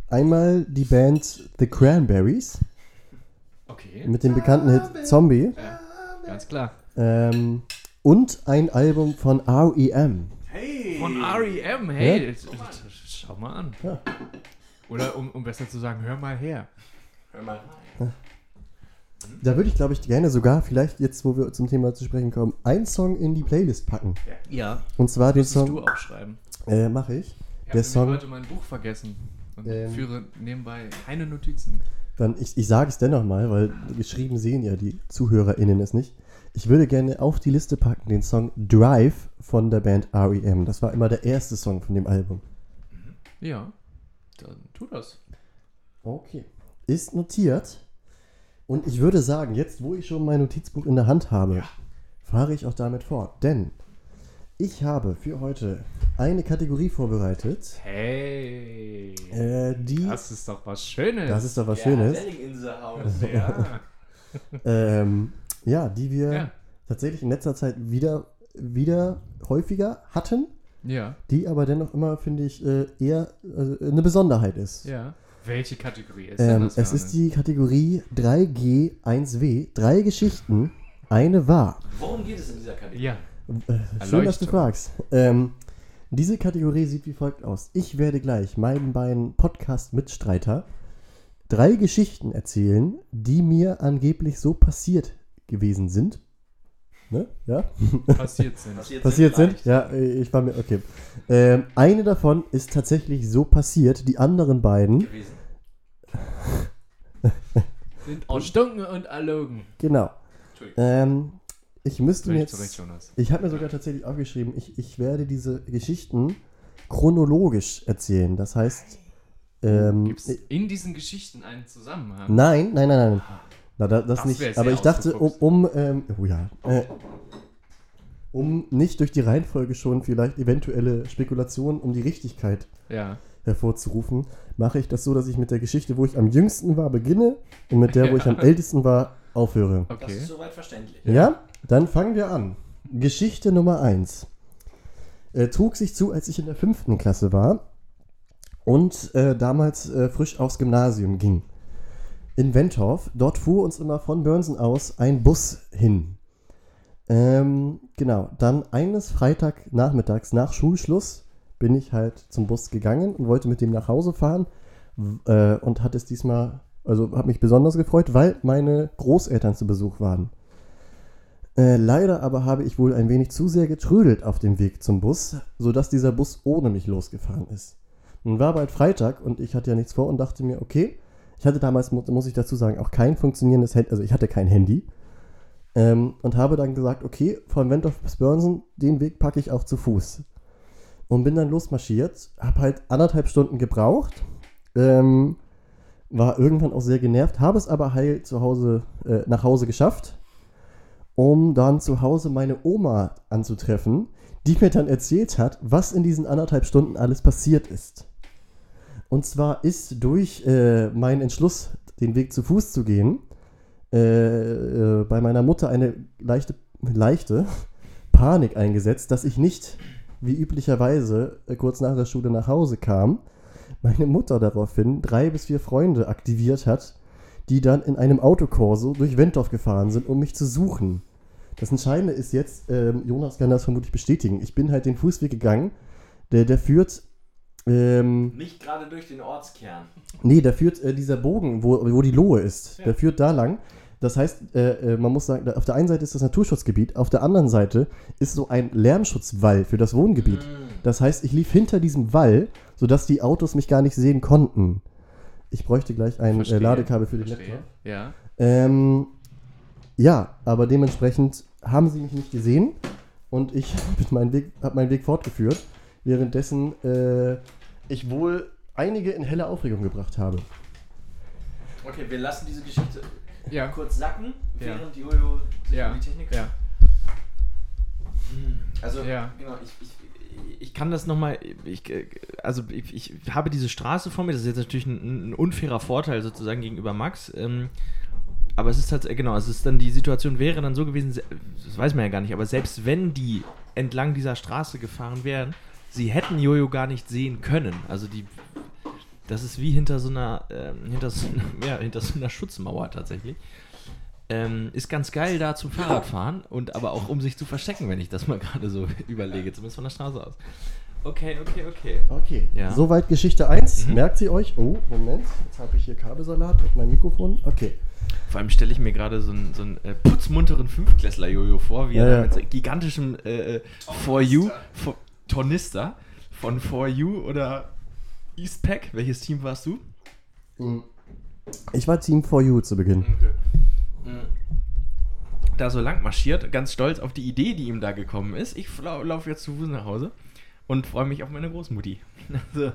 einmal die Band The Cranberries Okay. mit dem bekannten Hit Zombie Ja, ganz klar. ähm, und ein Album von R.E.M. Hey! Von REM, hey, Ja? schau mal an. Ja. Oder um, um besser zu sagen, hör mal her. Hör mal rein. Da würde ich, glaube ich, gerne sogar, vielleicht jetzt, wo wir zum Thema zu sprechen kommen, einen Song in die Playlist packen. Ja. Und zwar den Müsstest du Song, aufschreiben. äh, mache ich. Ich Der habe Song, heute mein Buch vergessen und Ähm. führe nebenbei keine Notizen. dann, ich, ich sage es dennoch mal, weil geschrieben sehen ja die ZuhörerInnen es nicht. Ich würde gerne auf die Liste packen den Song Drive von der Band R.E.M. Das war immer der erste Song von dem Album. Ja, dann tu das. Okay. Ist notiert. Und ich würde sagen, jetzt wo ich schon mein Notizbuch in der Hand habe, fahre ich auch damit fort. Denn ich habe für heute eine Kategorie vorbereitet, Hey, äh, die. das ist doch was Schönes. Das ist doch was Schönes. in the house. ja. Ähm, ja, die wir ja. tatsächlich in letzter Zeit wieder, wieder häufiger hatten, Ja, die aber dennoch immer, finde ich, äh, eher äh, eine Besonderheit ist. ja. Welche Kategorie ist denn Ähm, das? es ist die Kategorie 3G1W. Drei Geschichten, eine wahr. Worum geht es in dieser Kategorie? Ja, Äh, schön, dass du fragst. Ähm, diese Kategorie sieht wie folgt aus. Ich werde gleich meinen beiden Podcast-Mitstreiter drei Geschichten erzählen, die mir angeblich so passiert gewesen sind. Ne? Ja? passiert sind. passiert sind. Ja, äh, ich war mir, okay. Ähm, eine davon ist tatsächlich so passiert, die anderen beiden, gewesen. Sind erstunken und erlogen. genau. Entschuldigung. Ähm, ich müsste mir jetzt, zurecht, Jonas. ich habe mir sogar tatsächlich aufgeschrieben, ich, ich werde diese Geschichten chronologisch erzählen. Das heißt, ähm, Gibt es in diesen Geschichten einen Zusammenhang? nein, nein, nein, nein. Na, da, das, Das nicht. Aber ich dachte, um, um ähm, oh ja, äh, um nicht durch die Reihenfolge schon vielleicht eventuelle Spekulationen um die Richtigkeit Ja. hervorzurufen, mache ich das so, dass ich mit der Geschichte, wo ich am jüngsten war, beginne und mit der, wo ich am ältesten war, aufhöre. Das Okay. ist soweit verständlich. Ja? Dann fangen wir an. Geschichte Nummer 1. Äh, trug sich zu, als ich in der fünften Klasse war und äh, damals äh, frisch aufs Gymnasium ging. In Wentorf, dort fuhr uns immer von Börnsen aus ein Bus hin. Ähm, genau, dann eines Freitagnachmittags nach Schulschluss bin ich halt zum Bus gegangen und wollte mit dem nach Hause fahren äh, und hat es diesmal, also hat mich besonders gefreut, weil meine Großeltern zu Besuch waren. Äh, leider aber habe ich wohl ein wenig zu sehr getrödelt auf dem Weg zum Bus, sodass dieser Bus ohne mich losgefahren ist. Nun war bald Freitag und ich hatte ja nichts vor und dachte mir, okay, ich hatte damals, mu- muss ich dazu sagen, auch kein funktionierendes Handy, also ich hatte kein Handy. Ähm, und habe dann gesagt, okay, von Wentorf bis Börnsen, den Weg packe ich auch zu Fuß. Und bin dann losmarschiert, habe halt anderthalb Stunden gebraucht, ähm, war irgendwann auch sehr genervt, habe es aber heil zu Hause, äh, nach Hause geschafft, um dann zu Hause meine Oma anzutreffen, die mir dann erzählt hat, was in diesen anderthalb Stunden alles passiert ist. Und zwar ist durch äh, meinen Entschluss, den Weg zu Fuß zu gehen, äh, äh, bei meiner Mutter eine leichte, leichte Panik eingesetzt, dass ich nicht wie üblicherweise äh, kurz nach der Schule nach Hause kam. Meine Mutter daraufhin drei bis vier Freunde aktiviert hat, die dann in einem Autokorso durch Wentorf gefahren sind, um mich zu suchen. Das Entscheidende ist jetzt, ähm, Jonas kann das vermutlich bestätigen, ich bin halt den Fußweg gegangen, der, der führt ähm, Nicht gerade durch den Ortskern. Nee, da führt äh, dieser Bogen, wo, wo die Lohe ist, Ja. der führt da lang. Das heißt, äh, äh, man muss sagen, auf der einen Seite ist das Naturschutzgebiet, auf der anderen Seite ist so ein Lärmschutzwall für das Wohngebiet. Mm. Das heißt, ich lief hinter diesem Wall, sodass die Autos mich gar nicht sehen konnten. Ich bräuchte gleich ein äh. Ladekabel für den Verstehe. Laptop. Ja. Ähm, ja, aber dementsprechend haben sie mich nicht gesehen und ich habe meinen Weg, hab meinen Weg fortgeführt, währenddessen äh, ich wohl einige in helle Aufregung gebracht habe. Okay, wir lassen diese Geschichte Ja. kurz sacken, Ja. während die Jojo sich Ja. um die Technik Ja. Also, Ja. genau, ich, ich, ich kann das nochmal, ich, also ich, ich habe diese Straße vor mir, das ist jetzt natürlich ein, ein unfairer Vorteil sozusagen gegenüber Max, ähm, aber es ist halt, genau, es ist dann, die Situation wäre dann so gewesen, se- das weiß man ja gar nicht, aber selbst wenn die entlang dieser Straße gefahren wären, sie hätten Jojo gar nicht sehen können, also die, das ist wie hinter so einer, ähm, hinter so einer, ja, hinter so einer Schutzmauer tatsächlich. Ähm, ist ganz geil da zum Fahrradfahren und aber auch um sich zu verstecken, wenn ich das mal gerade so überlege, zumindest von der Straße aus. Okay, okay, okay. Okay, Ja. soweit Geschichte 1. Mhm. Merkt sie euch? Oh, Moment, jetzt habe ich hier Kabelsalat mit meinem Mikrofon. Okay. Vor allem stelle ich mir gerade so einen, so einen äh, putzmunteren Fünftklässler-Jojo vor, wie Ja, er ja. mit so gigantischem äh, äh, For You, for, Tornister von For You oder Eastpack. Welches Team warst du? Ich war Team for You zu Beginn. Da so lang marschiert, ganz stolz auf die Idee, die ihm da gekommen ist. Ich laufe jetzt zu Fuß nach Hause und freue mich auf meine Großmutti. Also,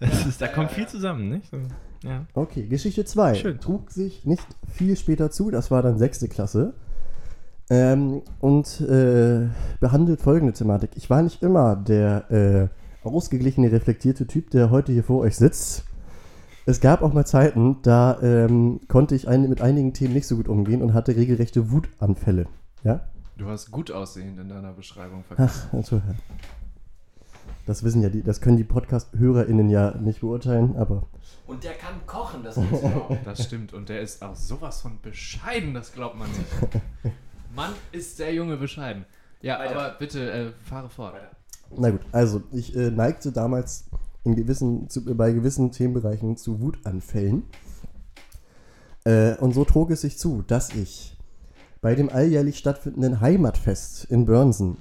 das ist, da kommt viel zusammen, nicht? So, ja. Okay, Geschichte 2. Schön. Trug sich nicht viel später zu, das war dann sechste Klasse. Ähm, und äh, behandelt folgende Thematik. Ich war nicht immer der äh, ausgeglichene, reflektierte Typ, der heute hier vor euch sitzt. Es gab auch mal Zeiten, da ähm, konnte ich ein, mit einigen Themen nicht so gut umgehen und hatte regelrechte Wutanfälle. Ja? Du hast gut aussehend in deiner Beschreibung vergessen. Ach, also, das wissen ja die, das können die Podcast-HörerInnen ja nicht beurteilen, aber Und der kann kochen, das auch. Das stimmt. Und der ist auch sowas von bescheiden, das glaubt man nicht. Mann, ist der Junge bescheiden. Ja, Weiter. aber bitte, äh, fahre fort. Na gut, also ich äh, neigte damals in gewissen, zu, bei gewissen Themenbereichen zu Wutanfällen. Äh, und so trug es sich zu, dass ich bei dem alljährlich stattfindenden Heimatfest in Börnsen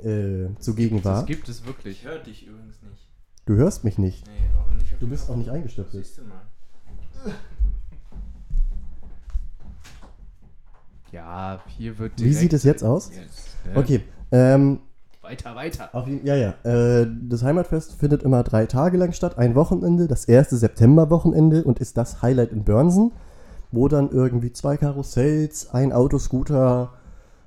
äh, zugegen war. Das gibt es wirklich. Ich höre dich übrigens nicht. Du hörst mich nicht. Nee, auch nicht auf Du bist auch nicht eingestöpselt. Siehst du mal. Ja, hier wird Wie sieht es jetzt aus? Jetzt, ne? Okay, ähm, Weiter, weiter. Auf ja, ja. Äh, das Heimatfest findet immer drei Tage lang statt, ein Wochenende, das erste Septemberwochenende und ist das Highlight in Börnsen, wo dann irgendwie zwei Karussells, ein Autoscooter,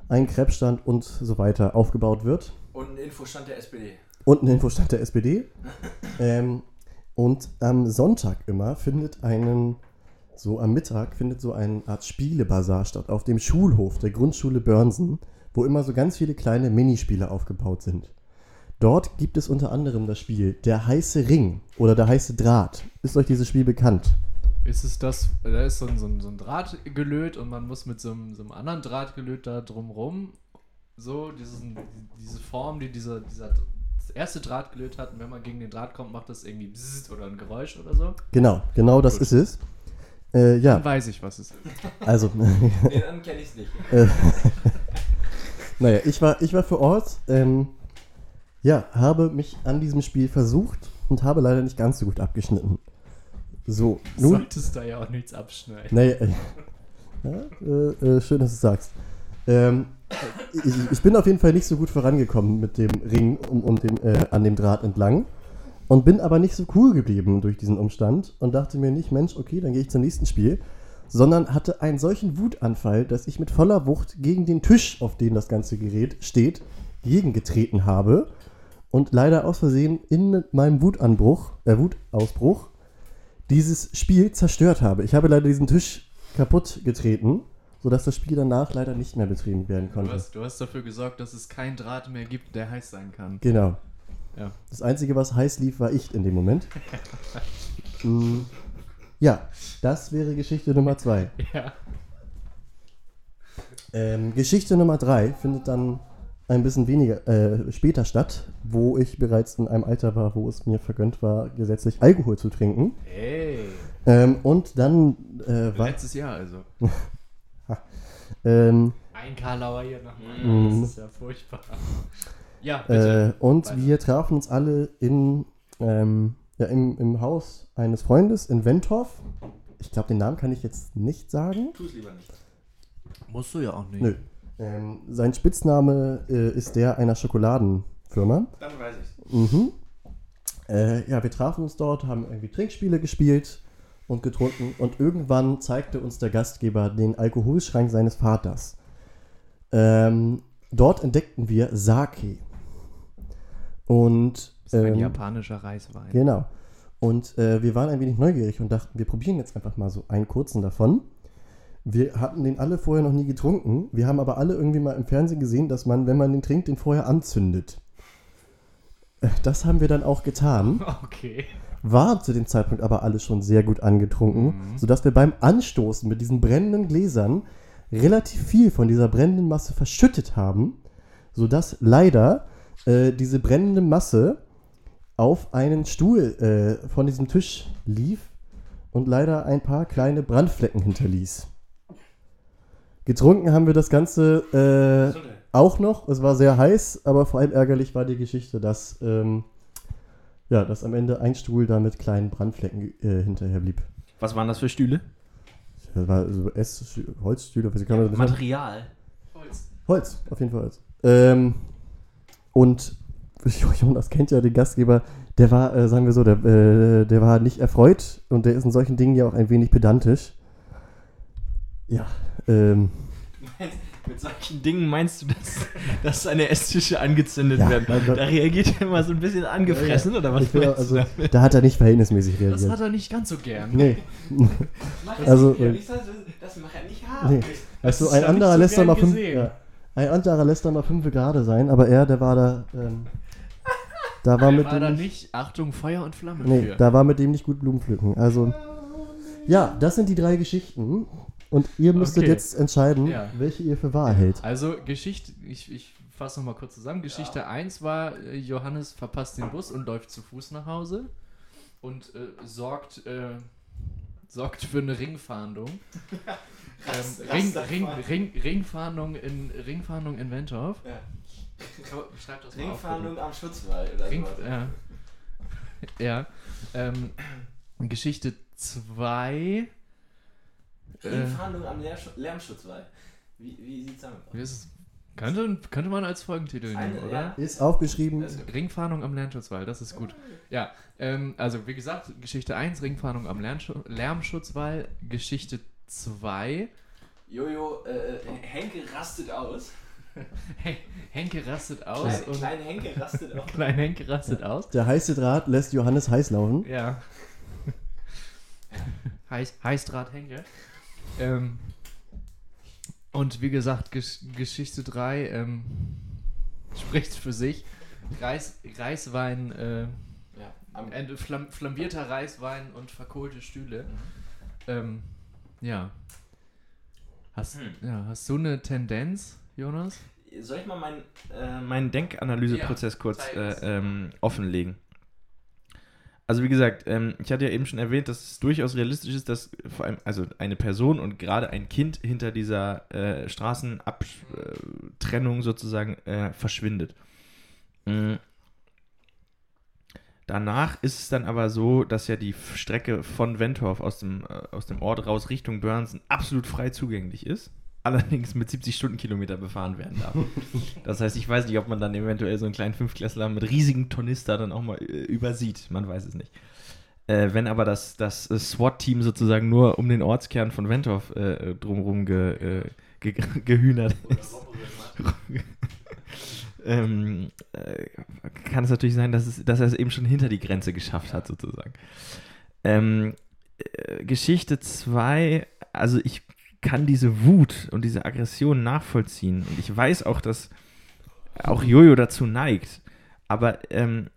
ein Krebsstand und so weiter aufgebaut wird. Und ein Infostand der SPD. Und ein Infostand der SPD. ähm, und am Sonntag immer findet einen, so am Mittag findet so eine Art Spielebazar statt auf dem Schulhof der Grundschule Börnsen, wo immer so ganz viele kleine Minispiele aufgebaut sind. Dort gibt es unter anderem das Spiel Der heiße Ring oder Der heiße Draht. Ist euch dieses Spiel bekannt? Ist es das, da ist so ein, so ein, so ein Drahtgelöt und man muss mit so einem, so einem anderen Drahtgelöt da drumrum so diesen, diese Form, die dieser, dieser das erste Drahtgelöt hat und wenn man gegen den Draht kommt, macht das irgendwie bzzzt oder ein Geräusch oder so. Genau, genau das Gut. ist es. Äh, ja, Dann weiß ich, was es ist. also, Nee, dann kenne ich es nicht. äh, naja, ich war, ich war vor Ort, ähm, ja, habe mich an diesem Spiel versucht und habe leider nicht ganz so gut abgeschnitten. So, Du nun, solltest da ja auch nichts abschneiden. naja, äh, ja, äh, äh, schön, dass du es sagst. Ähm, ich, ich bin auf jeden Fall nicht so gut vorangekommen mit dem Ring und, und dem, äh, an dem Draht entlang. Und bin aber nicht so cool geblieben durch diesen Umstand und dachte mir nicht, Mensch, okay, dann gehe ich zum nächsten Spiel. Sondern hatte einen solchen Wutanfall, dass ich mit voller Wucht gegen den Tisch, auf dem das ganze Gerät steht, gegengetreten habe. Und leider aus Versehen in meinem Wutanbruch, äh, Wutausbruch dieses Spiel zerstört habe. Ich habe leider diesen Tisch kaputt getreten, sodass das Spiel danach leider nicht mehr betrieben werden Du konnte. hast, du hast dafür gesorgt, dass es keinen Draht mehr gibt, der heiß sein kann. Genau. Ja. Das Einzige, was heiß lief, war ich in dem Moment. Mm, ja, das wäre Geschichte Nummer zwei. Ja. Ähm, Geschichte Nummer drei findet dann ein bisschen weniger äh, später statt, wo ich bereits in einem Alter war, wo es mir vergönnt war, gesetzlich Alkohol zu trinken. Hey. Ähm, und dann äh, war, Letztes Jahr also. ähm, Ein Karlauer hier nach Mhm. Das ist ja furchtbar. Ja, bitte. Äh, und Weiter. wir trafen uns alle in, ähm, ja, im, im Haus eines Freundes in Wentorf. Ich glaube, den Namen kann ich jetzt nicht sagen. Tu es lieber nicht. Musst du ja auch nicht. Nö. Ähm, sein Spitzname äh, ist der einer Schokoladenfirma. Dann weiß ich's. Mhm. Äh, ja, wir trafen uns dort, haben irgendwie Trinkspiele gespielt und getrunken und irgendwann zeigte uns der Gastgeber den Alkoholschrank seines Vaters. Ähm, dort entdeckten wir Sake. Und Das ist ein ähm, japanischer Reiswein. Genau. Und äh, wir waren ein wenig neugierig und dachten, wir probieren jetzt einfach mal so einen kurzen davon. Wir hatten den alle vorher noch nie getrunken. Wir haben aber alle irgendwie mal im Fernsehen gesehen, dass man, wenn man den trinkt, den vorher anzündet. Äh, Das haben wir dann auch getan. Okay. War zu dem Zeitpunkt aber alle schon sehr gut angetrunken, Mhm. sodass wir beim Anstoßen mit diesen brennenden Gläsern relativ viel von dieser brennenden Masse verschüttet haben, sodass leider äh, diese brennende Masse auf einen Stuhl äh, von diesem Tisch lief und leider ein paar kleine Brandflecken hinterließ. Getrunken haben wir das Ganze äh, auch noch. Es war sehr heiß, aber vor allem ärgerlich war die Geschichte, dass, ähm, ja, dass am Ende ein Stuhl da mit kleinen Brandflecken äh, hinterher blieb. Was waren das für Stühle? Das war so Ess Holzstühle, wie kann man das Material. Holz, auf jeden Fall Holz. Ähm, und Jonas kennt ja den Gastgeber, der war, äh, sagen wir so, der, äh, der war nicht erfreut und der ist in solchen Dingen ja auch ein wenig pedantisch. Ja, ähm, Mit solchen Dingen meinst du, dass, dass seine Esstische angezündet Ja, werden? Gott. Da reagiert er immer so ein bisschen angefressen, oder was will, meinst also, du damit? da hat er nicht verhältnismäßig Das reagiert. hat er nicht ganz so gern. Nee, Also, das, nicht, äh, das macht er nicht haben. nee. Also ist ein ja anderer so lässt da gern mal fünf, ja, ein anderer lässt da mal fünf gerade sein, aber er, der war da, ähm, da war mit War da dem nicht, Achtung, Feuer und Flamme Nee, für. da war mit dem nicht gut Blumen pflücken. Also, ja, das sind die drei Geschichten. Und ihr müsstet Okay. jetzt entscheiden, Ja. welche ihr für wahr hält. Also Geschichte, ich, ich fasse nochmal kurz zusammen. Geschichte 1 war, äh, Johannes verpasst den Bus und läuft zu Fuß nach Hause und äh, sorgt, äh, sorgt für eine Ringfahndung. ähm, Ring, Ring, Ring, Ringfahndung in Ringfahndung in Wentorf. Ja. Schreib das mal auf. Ringfahndung am Schutzwall oder Ring, sowas. ja. ja. Ähm, Geschichte 2. Äh, Ringfahndung am Lärm Lärmschutzwall. Wie, wie sieht's damit aus? wie ist es? Könnte, könnte man als Folgentitel nehmen, Eine- oder? ja. Ist aufgeschrieben. Also, Ringfahndung am Lernschutzwall, das ist gut. Ja, ähm, also wie gesagt, Geschichte 1, Ringfahndung am Lärmschu Lärmschutzwall. Geschichte 2, Jojo, äh, Henke rastet aus. Hen- Henke rastet aus Klein, und kleine Henke rastet aus. Klein Henke rastet aus. Der heiße Draht lässt Johannes heiß laufen. Ja. Heiß, Heißdraht Henke. Ähm, und wie gesagt, Gesch Geschichte 3 ähm, spricht für sich. Reis, Reiswein, äh, Ja, am Ende flam flambierter Reiswein und verkohlte Stühle. Mhm. Ähm, ja. Hast, Hm. ja. hast du eine Tendenz, Jonas? Soll ich mal meinen äh, meinen Denkanalyseprozess Ja, kurz äh, ähm, offenlegen? Also wie gesagt, ähm, ich hatte ja eben schon erwähnt, dass es durchaus realistisch ist, dass vor allem also eine Person und gerade ein Kind hinter dieser äh, Straßenabtrennung sozusagen äh, verschwindet. Mm. Danach ist es dann aber so, dass ja die Strecke von Wentorf aus dem, äh, aus dem Ort raus Richtung Börnsen absolut frei zugänglich ist. Allerdings mit 70 Stundenkilometer befahren werden darf. Das heißt, ich weiß nicht, ob man dann eventuell so einen kleinen Fünftklässler mit riesigen Tornister dann auch mal äh, übersieht. Man weiß es nicht. Äh, wenn aber das, das äh, SWAT-Team sozusagen nur um den Ortskern von Wentorf äh, drumherum ge, äh, ge, gehühnert ist, ähm, äh, kann es natürlich sein, dass, es, dass er es eben schon hinter die Grenze geschafft hat, sozusagen. Ähm, äh, Geschichte 2, also ich kann diese Wut und diese Aggression nachvollziehen. Und ich weiß auch, dass auch Jojo dazu neigt. Aber, ähm,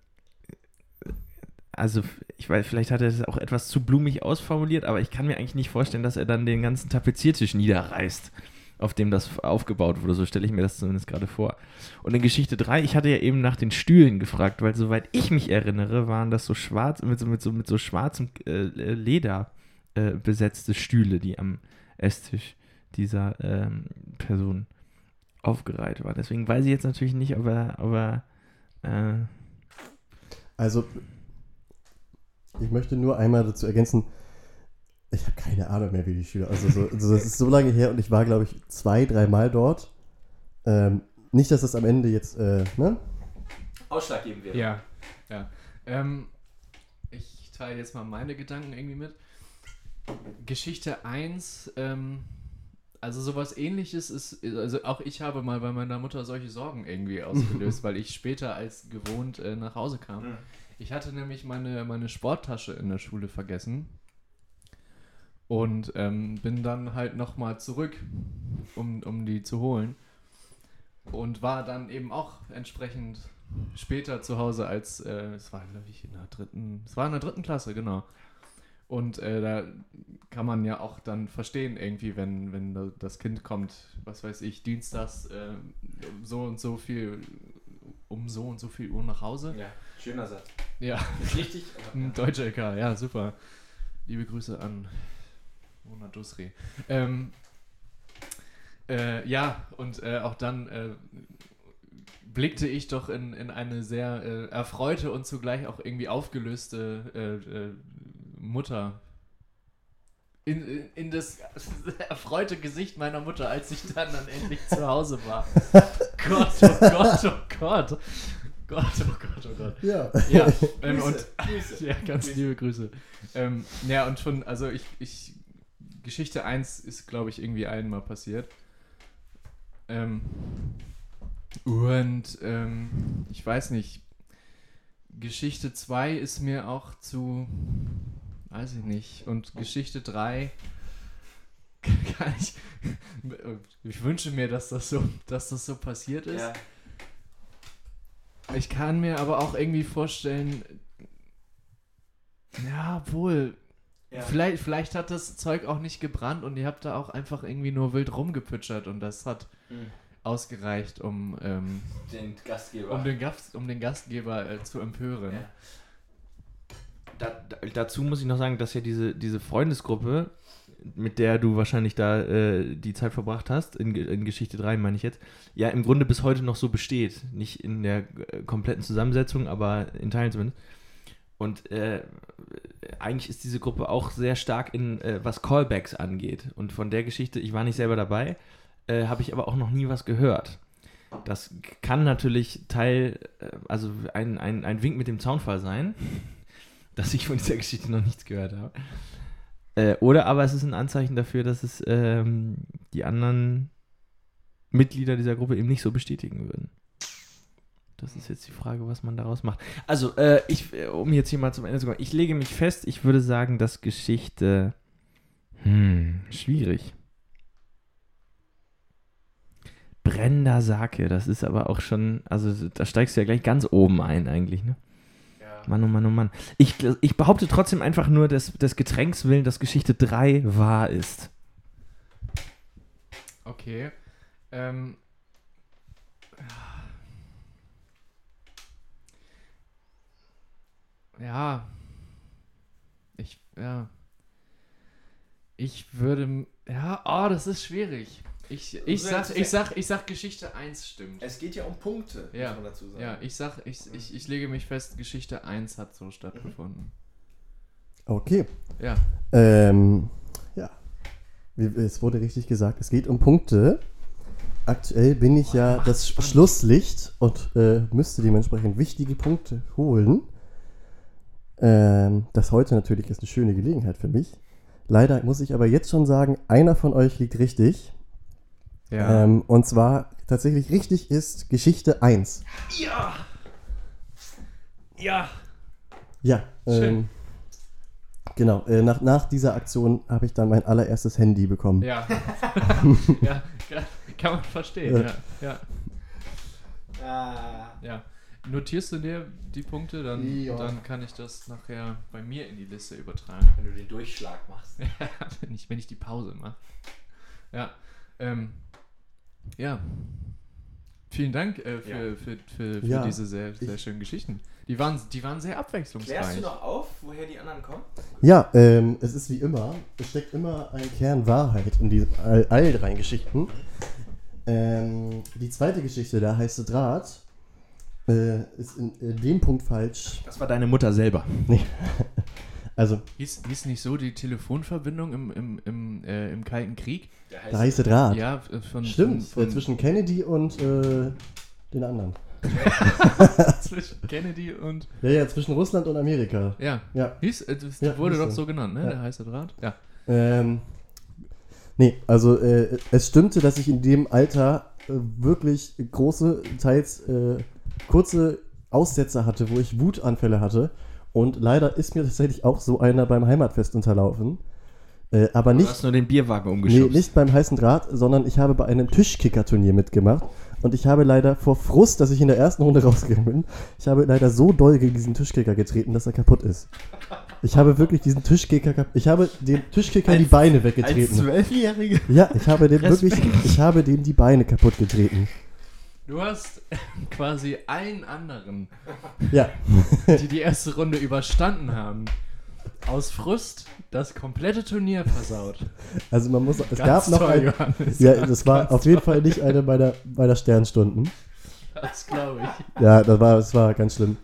also, ich weiß, vielleicht hat er das auch etwas zu blumig ausformuliert, aber ich kann mir eigentlich nicht vorstellen, dass er dann den ganzen Tapeziertisch niederreißt, auf dem das aufgebaut wurde. So stelle ich mir das zumindest gerade vor. Und in Geschichte 3, ich hatte ja eben nach den Stühlen gefragt, weil soweit ich mich erinnere, waren das so schwarz, mit so, mit so, mit so schwarzem äh, Leder äh, besetzte Stühle, die am Esstisch dieser ähm, Person aufgereiht waren. Deswegen weiß ich jetzt natürlich nicht, ob er, ob er äh, Also, ich möchte nur einmal dazu ergänzen, ich habe keine Ahnung mehr, wie die Schüler. Also, so, also das ist so lange her und ich war, glaube ich, zwei, dreimal dort. Ähm, nicht, dass das am Ende jetzt, äh, ne? ausschlaggebend wäre. Ja, ja. Ähm, ich teile jetzt mal meine Gedanken irgendwie mit. Geschichte 1, ähm, also sowas ähnliches ist, also auch ich habe mal bei meiner Mutter solche Sorgen irgendwie ausgelöst, weil ich später als gewohnt äh, nach Hause kam. Mhm. Ich hatte nämlich meine, meine Sporttasche in der Schule vergessen und ähm, bin dann halt nochmal zurück, um, um die zu holen. Und war dann eben auch entsprechend später zu Hause als, äh, es war glaube ich in der dritten, es war in der dritten Klasse, genau. Und äh, da kann man ja auch dann verstehen irgendwie, wenn, wenn da- das Kind kommt, was weiß ich, dienstags äh, so und so viel, um so und so viel Uhr nach Hause. Ja, schöner Satz. Ja. Richtig. Ein Deutscher LK, ja, super. Liebe Grüße an Mona Dusri. Ähm, äh, ja, und äh, auch dann äh, blickte ich doch in, in eine sehr äh, erfreute und zugleich auch irgendwie aufgelöste äh, äh, Mutter. In, in, das erfreute Gesicht meiner Mutter, als ich dann, dann endlich zu Hause war. Gott, oh Gott, oh Gott. Gott, oh Gott, oh Gott. Ja. Ja, ähm, und Grüße. ja, ganz liebe Grüße. Ähm, ja, und schon, also ich, ich Geschichte 1 ist, glaube ich, irgendwie einmal passiert. Ähm, und ähm, ich weiß nicht, Geschichte 2 ist mir auch zu, weiß ich nicht, und Geschichte 3 kann ich, ich wünsche mir, dass das so, dass das so passiert ist. Ja. Ich kann mir aber auch irgendwie vorstellen, ja, wohl. Ja. Vielleicht, vielleicht hat das Zeug auch nicht gebrannt und ihr habt da auch einfach irgendwie nur wild rumgepütschert und das hat Mhm. ausgereicht, um, ähm, Den Gastgeber. um, den, Gast, um den Gastgeber äh, zu empören. Ja. Da, da, dazu muss ich noch sagen, dass ja diese, diese Freundesgruppe, mit der du wahrscheinlich da äh, die Zeit verbracht hast, in, in Geschichte 3 meine ich jetzt, ja im Grunde bis heute noch so besteht. Nicht in der äh, kompletten Zusammensetzung, aber in Teilen zumindest. Und äh, eigentlich ist diese Gruppe auch sehr stark in, äh, was Callbacks angeht. Und von der Geschichte, ich war nicht selber dabei, äh, habe ich aber auch noch nie was gehört. Das kann natürlich Teil, äh, also ein, ein, ein Wink mit dem Zaunfall sein, dass ich von dieser Geschichte noch nichts gehört habe. Äh, oder aber es ist ein Anzeichen dafür, dass es ähm, die anderen Mitglieder dieser Gruppe eben nicht so bestätigen würden. Das ist jetzt die Frage, was man daraus macht. Also, äh, ich, äh, um jetzt hier mal zum Ende zu kommen, ich lege mich fest, ich würde sagen, dass Geschichte. Hm, schwierig. brennender Sake, das ist aber auch schon, also da steigst du ja gleich ganz oben ein eigentlich, ne? Ja. Mann, oh Mann, oh Mann. Ich, ich behaupte trotzdem einfach nur, dass des Getränks willen, dass Geschichte 3 wahr ist. Okay. Ähm. Ja. Ich, ja. Ich würde. Ja, oh, das ist schwierig. Ich, ich, sag, ich, sag, ich sag, Geschichte 1 stimmt. Es geht ja um Punkte, Ja. Ja, ich sag, ich, ich, ich lege mich fest, Geschichte 1 hat so stattgefunden. Okay. Ja. Ähm, ja. Es wurde richtig gesagt, es geht um Punkte. Aktuell bin ich ja das Schlusslicht und äh, müsste dementsprechend wichtige Punkte holen. Ähm, das heute natürlich ist eine schöne Gelegenheit für mich. Leider muss ich aber jetzt schon sagen, einer von euch liegt richtig. Ja. Ähm, und zwar tatsächlich richtig ist Geschichte 1. Ja! Ja! Ja, Schön. ähm, genau. Äh, nach, nach dieser Aktion habe ich dann mein allererstes Handy bekommen. ja. ja. Kann, kann man verstehen, ja. ja. Ah. Ja. Notierst du dir die Punkte, dann, Ja. dann kann ich das nachher bei mir in die Liste übertragen. Wenn du den Durchschlag machst. wenn, ich, wenn ich die Pause mache. Ja. Ähm, ja. Vielen Dank äh, für, Ja. für, für, für Ja. diese sehr, sehr schönen Geschichten. Die waren, die waren sehr abwechslungsreich. noch auf, woher die anderen kommen? Ja, ähm, es ist wie immer, es steckt immer ein Kern Wahrheit in diese all, all drei Geschichten. Ähm, die zweite Geschichte, der heiße Draht, äh, ist in, in dem Punkt falsch. Das war deine Mutter selber. Also, Hieß, hieß nicht so die Telefonverbindung im, im, im, äh, im Kalten Krieg? der heiße Draht. Ja, äh, von, Stimmt, von, äh, von zwischen Kennedy und äh, den anderen. zwischen Kennedy und. Ja, ja, zwischen Russland und Amerika. Ja. Ja. Hieß, äh, das Ja, wurde doch so. so genannt, ne? Ja. Der heiße Draht? Ja. Ähm, nee, also äh, es stimmte, dass ich in dem Alter äh, wirklich große, teils äh, kurze Aussätze hatte, wo ich Wutanfälle hatte. Und leider ist mir tatsächlich auch so einer beim Heimatfest unterlaufen. Äh, aber Du nicht, hast nur den Bierwagen nee, umgeschubst. nicht beim heißen Draht, sondern ich habe bei einem Tischkicker-Turnier mitgemacht. Und ich habe leider vor Frust, dass ich in der ersten Runde rausgegangen bin, ich habe leider so doll gegen diesen Tischkicker getreten, dass er kaputt ist. Ich habe wirklich diesen Tischkicker, ich habe dem Tischkicker die Als- Beine Als weggetreten. Zwölfjährige. Ja, ich habe dem wirklich, ich habe dem die Beine kaputt getreten. Du hast quasi allen anderen, Ja, die die erste Runde überstanden haben, aus Frust das komplette Turnier versaut. also man muss, es Ganz gab noch toll, ein, Johannes. ja, das war Ganz auf jeden Fall nicht eine meiner, meiner Sternstunden. Das glaube ich. Ja, das war, das war ganz schlimm.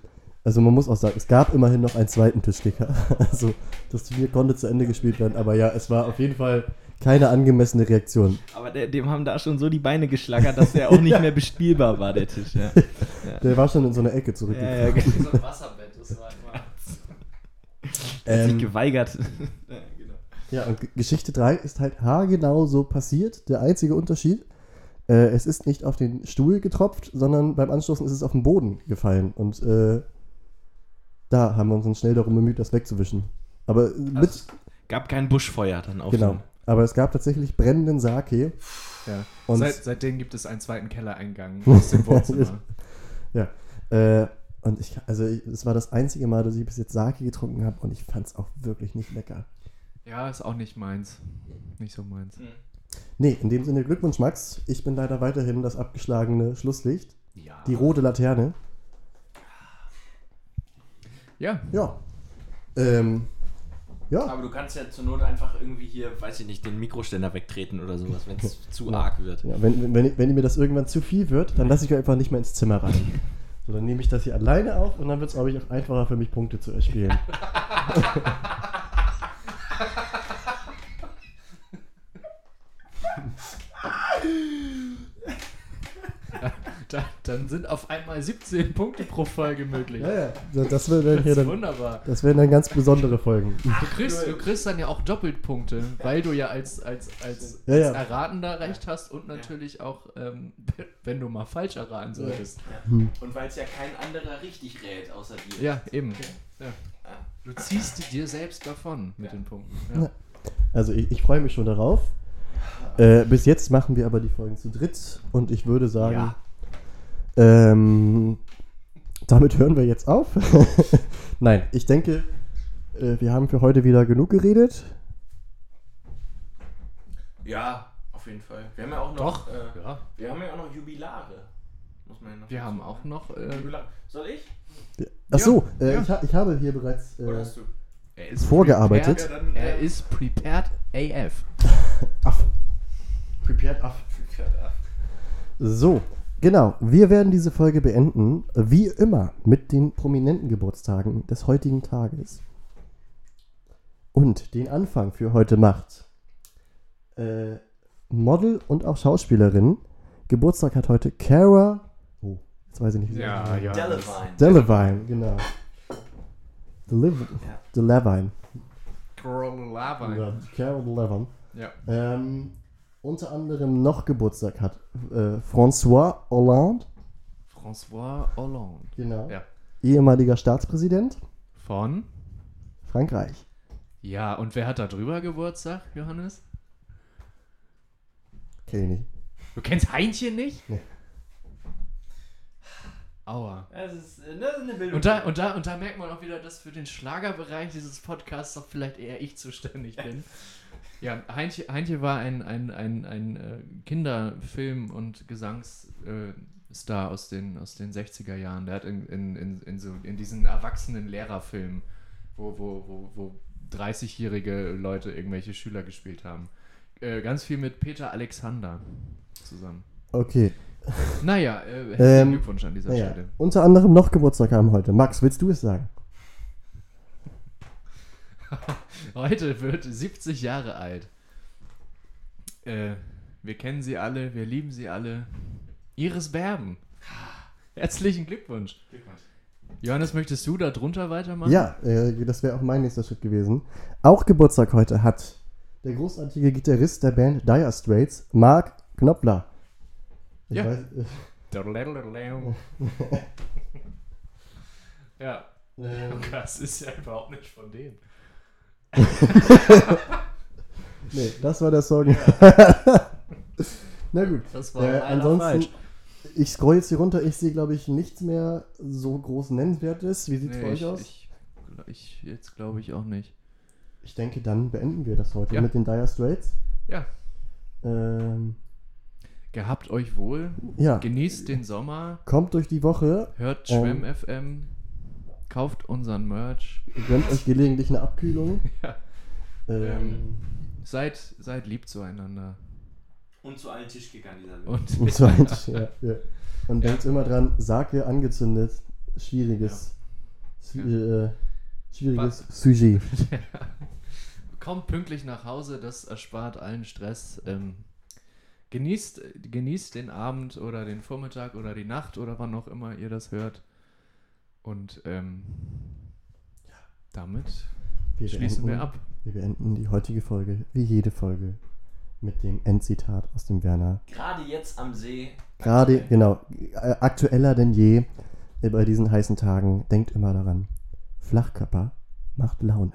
Also man muss auch sagen, es gab immerhin noch einen zweiten Tischkicker. Also das Turnier konnte zu Ende gespielt werden, aber ja, es war auf jeden Fall keine angemessene Reaktion. Aber der, dem haben da schon so die Beine geschlagert, dass der auch nicht mehr bespielbar war, der Tisch. Ja, Der war schon in so eine Ecke ja, zurückgekommen. ja, genau. So ein Wasserbett, das war immer. Er hat sich Ähm, geweigert. ja, genau. Ja, und G- Geschichte 3 ist halt haargenau so passiert. Der einzige Unterschied, äh, es ist nicht auf den Stuhl getropft, sondern beim Anstoßen ist es auf den Boden gefallen. Und äh, da haben wir uns dann schnell darum bemüht, das wegzuwischen. Aber äh, mit, Also, es gab kein Buschfeuer dann auf genau. Aber es gab tatsächlich brennenden Sake. Ja. Und- Seit, seitdem gibt es einen zweiten Kellereingang aus dem Wohnzimmer. Äh, und ich, also es war das einzige Mal, dass ich bis jetzt Sake getrunken habe und ich fand es auch wirklich nicht lecker. Ja, ist auch nicht meins. Nicht so meins. Nee, in dem Sinne Glückwunsch, Max. Ich bin leider weiterhin das abgeschlagene Schlusslicht. Ja. Die rote Laterne. Ja. Ja. Ähm, ja. Aber du kannst ja zur Not einfach irgendwie hier, weiß ich nicht, den Mikroständer wegtreten oder sowas, wenn es zu Ja. arg wird. Ja, wenn, wenn, wenn, wenn mir das irgendwann zu viel wird, dann lasse ich euch einfach nicht mehr ins Zimmer rein. So, dann nehme ich das hier alleine auf und dann wird es, glaube ich, auch einfacher für mich, Punkte zu erspielen. Da, dann sind auf einmal 17 Punkte pro Folge möglich. ja, ja. So, Das, wird dann Das hier ist dann, wunderbar. das werden dann ganz besondere Folgen. Du kriegst, du kriegst dann ja auch doppelt Punkte, weil du ja als, als, als, Ja, ja. als Erratender recht hast und natürlich auch, ähm, wenn du mal falsch erraten solltest. Und weil es ja kein anderer richtig rät, außer dir. Ja, eben. Ja. Du ziehst dir selbst davon mit den Punkten. Ja. Also ich, ich freue mich schon darauf. Äh, bis jetzt machen wir aber die Folgen zu dritt und ich würde sagen, Ja. Ähm, damit hören wir jetzt auf. Nein, ich denke, äh, wir haben für heute wieder genug geredet. Ja, auf jeden Fall. Wir haben ja auch noch. Doch. Äh, Ja. wir haben ja auch noch Jubilare. Muss man ja noch Wir haben sagen. auch noch. Äh, Jubilare. Soll ich? Ach so, Ja, äh, ja. Ich, ha ich habe hier bereits äh, hast du? er ist Vorgearbeitet. prepared. Ja, dann, Er äh, ist prepared AF. Aff. Prepared Aff. So, genau. Wir werden diese Folge beenden, wie immer, mit den prominenten Geburtstagen des heutigen Tages. Und den Anfang für heute macht äh, Model und auch Schauspielerin. Geburtstag hat heute Cara. Oh, jetzt weiß ich nicht, wie sie Ja, heißt. ja. Delevine. Genau. Delev Ja. Delevine. Coral Lava. Ja, Cara Delevingne. Ja. Ähm, unter anderem noch Geburtstag hat äh, François Hollande, François Hollande. genau. Ja. ehemaliger Staatspräsident Von? Frankreich. Ja, und wer hat da drüber Geburtstag, Johannes? Kenn ich nicht. Du kennst Heinchen nicht? Nee. Aua. Das ist, äh, das ist eine Bildung. Und da, und, da, und da merkt man auch wieder, dass für den Schlagerbereich dieses Podcasts doch vielleicht eher ich zuständig bin. Ja, Heintje, Heintje war ein, ein, ein, ein äh, Kinderfilm- und Gesangsstar äh, aus, den, aus den 60er Jahren. Der hat in, in, in, in, so, in diesen erwachsenen Lehrerfilmen, wo, wo, wo, wo 30-jährige Leute irgendwelche Schüler gespielt haben. Äh, ganz viel mit Peter Alexander zusammen. Okay. Naja, äh, herzlichen Ähm, Glückwunsch an dieser Naja. Stelle. Unter anderem noch Geburtstag haben heute. Max, willst du es sagen? Heute wird 70 Jahre alt. Äh, wir kennen sie alle, wir lieben sie alle. Iris Berben. Herzlichen Glückwunsch. Johannes, möchtest du da drunter weitermachen? Ja, äh, das wäre auch mein nächster Schritt gewesen. Auch Geburtstag heute hat der großartige Gitarrist der Band Dire Straits, Mark Knopfler. Ich Ja. weiß, äh, ja, ähm, das ist ja überhaupt nicht von denen. Nee, das war der Song. Na gut. Das Äh, leider ansonsten, falsch. ich scroll jetzt hier runter, ich sehe, glaube ich, nichts mehr so groß Nennenswertes. Wie sieht es Nee, bei euch ich, aus? Ich, ich jetzt glaube ich auch nicht. Ich denke, dann beenden wir das heute Ja. mit den Dire Straits. Ja. Ähm, Gehabt euch wohl, ja, genießt den Sommer, kommt durch die Woche, hört Ähm. Schwemm FM, kauft unseren Merch. gönnt euch gelegentlich eine Abkühlung. Ja. Ähm, Seid, seid lieb zueinander. Und zu allen Tischkickern. Und und so ein, ja, ja. Und denkt immer dran, Sake angezündet, schwieriges, schwi- äh, schwieriges Sujet. kommt pünktlich nach Hause, das erspart allen Stress. Ähm, genießt, genießt den Abend oder den Vormittag oder die Nacht oder wann auch immer ihr das hört. Und ähm, damit Wir schließen wir beenden- ab. Wir beenden die heutige Folge, wie jede Folge, mit dem Endzitat aus dem Werner. Gerade jetzt am See. Gerade, genau, äh, aktueller denn je äh, bei diesen heißen Tagen. Denkt immer daran, Flachkörper macht Laune.